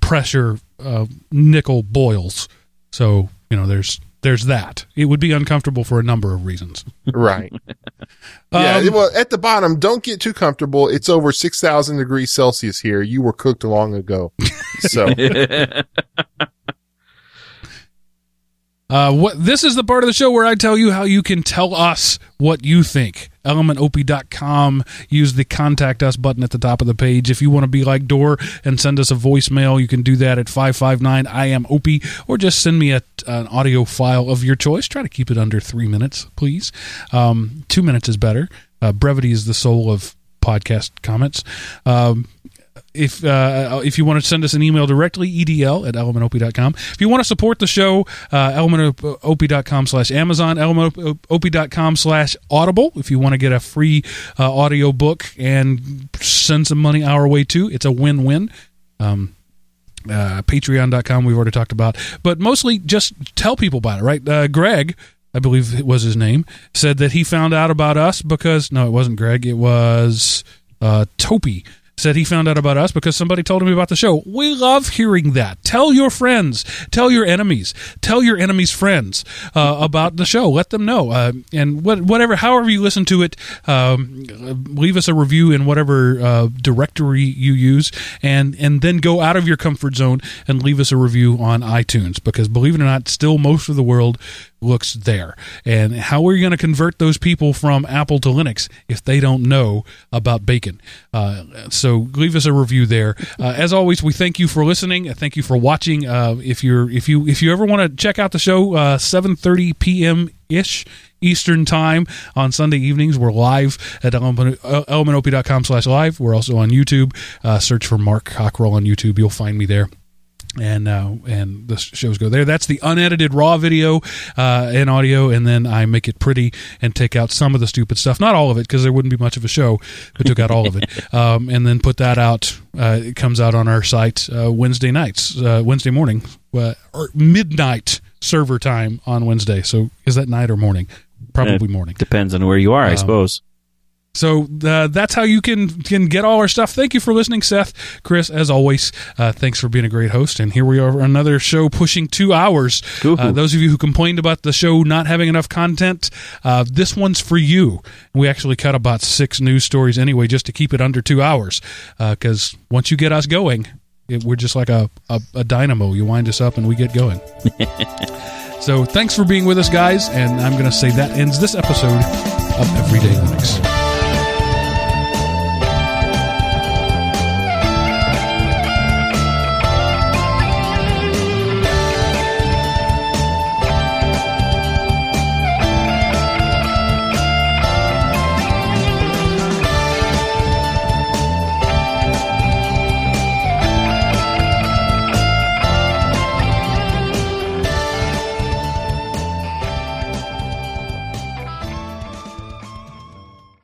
pressure, uh, nickel boils. So you know, there's there's that. It would be uncomfortable for a number of reasons. Right. (laughs) yeah. Um, well, at the bottom, don't get too comfortable. It's over 6,000 degrees Celsius here. You were cooked long ago. (laughs) So (laughs) Uh, what this is the part of the show where I tell you how you can tell us what you think. ElementOp.com. Use the contact us button at the top of the page. If you want to be like Door and send us a voicemail, you can do that at 559 I am Opie, or just send me a, an audio file of your choice. Try to keep it under three minutes, please. Um, two minutes is better. Uh, brevity is the soul of podcast comments. Um, if uh, if you want to send us an email directly, edl at elementop.com. If you want to support the show, uh, elementop.com slash Amazon, elementop.com slash Audible. If you want to get a free uh, audio book and send some money our way too, it's a win-win. Um, uh, patreon.com we've already talked about but mostly just tell people about it right uh, greg i believe it was his name said that he found out about us because no it wasn't greg it was uh, topi said he found out about us because somebody told him about the show. We love hearing that. Tell your friends. Tell your enemies. Tell your enemies friends uh, about the show. Let them know. Uh, and what, whatever however you listen to it um, leave us a review in whatever uh, directory you use and and then go out of your comfort zone and leave us a review on itunes because believe it or not still most of the world looks there. And how are you going to convert those people from apple to linux if they don't know about bacon? Uh, so leave us a review there uh, as always we thank you for listening uh, thank you for watching uh, if you're if you if you ever want to check out the show uh, 7.30 p.m ish Eastern time on Sunday evenings. We're live at element, elementop.com slash live. We're also on YouTube. Uh, search for Mark Cockrell on YouTube. You'll find me there. And uh, and the shows go there. That's the unedited raw video uh, and audio, and then I make it pretty and take out some of the stupid stuff, not all of it, because there wouldn't be much of a show. But took out all of it, (laughs) um, and then put that out. Uh, it comes out on our site uh, Wednesday nights, uh, Wednesday morning, uh, or midnight server time on Wednesday. So is that night or morning? Probably morning. Depends on where you are, I Um, suppose. So uh, that's how you can can get all our stuff. Thank you for listening, Seth, Chris. As always, uh, thanks for being a great host. And here we are, another show pushing two hours. Uh, those of you who complained about the show not having enough content, uh, this one's for you. We actually cut about six news stories anyway, just to keep it under two hours. Because once you get us going, it, we're just like a, a, a dynamo. You wind us up, and we get going. (laughs) so thanks for being with us, guys. And I'm going to say that ends this episode of Everyday Linux.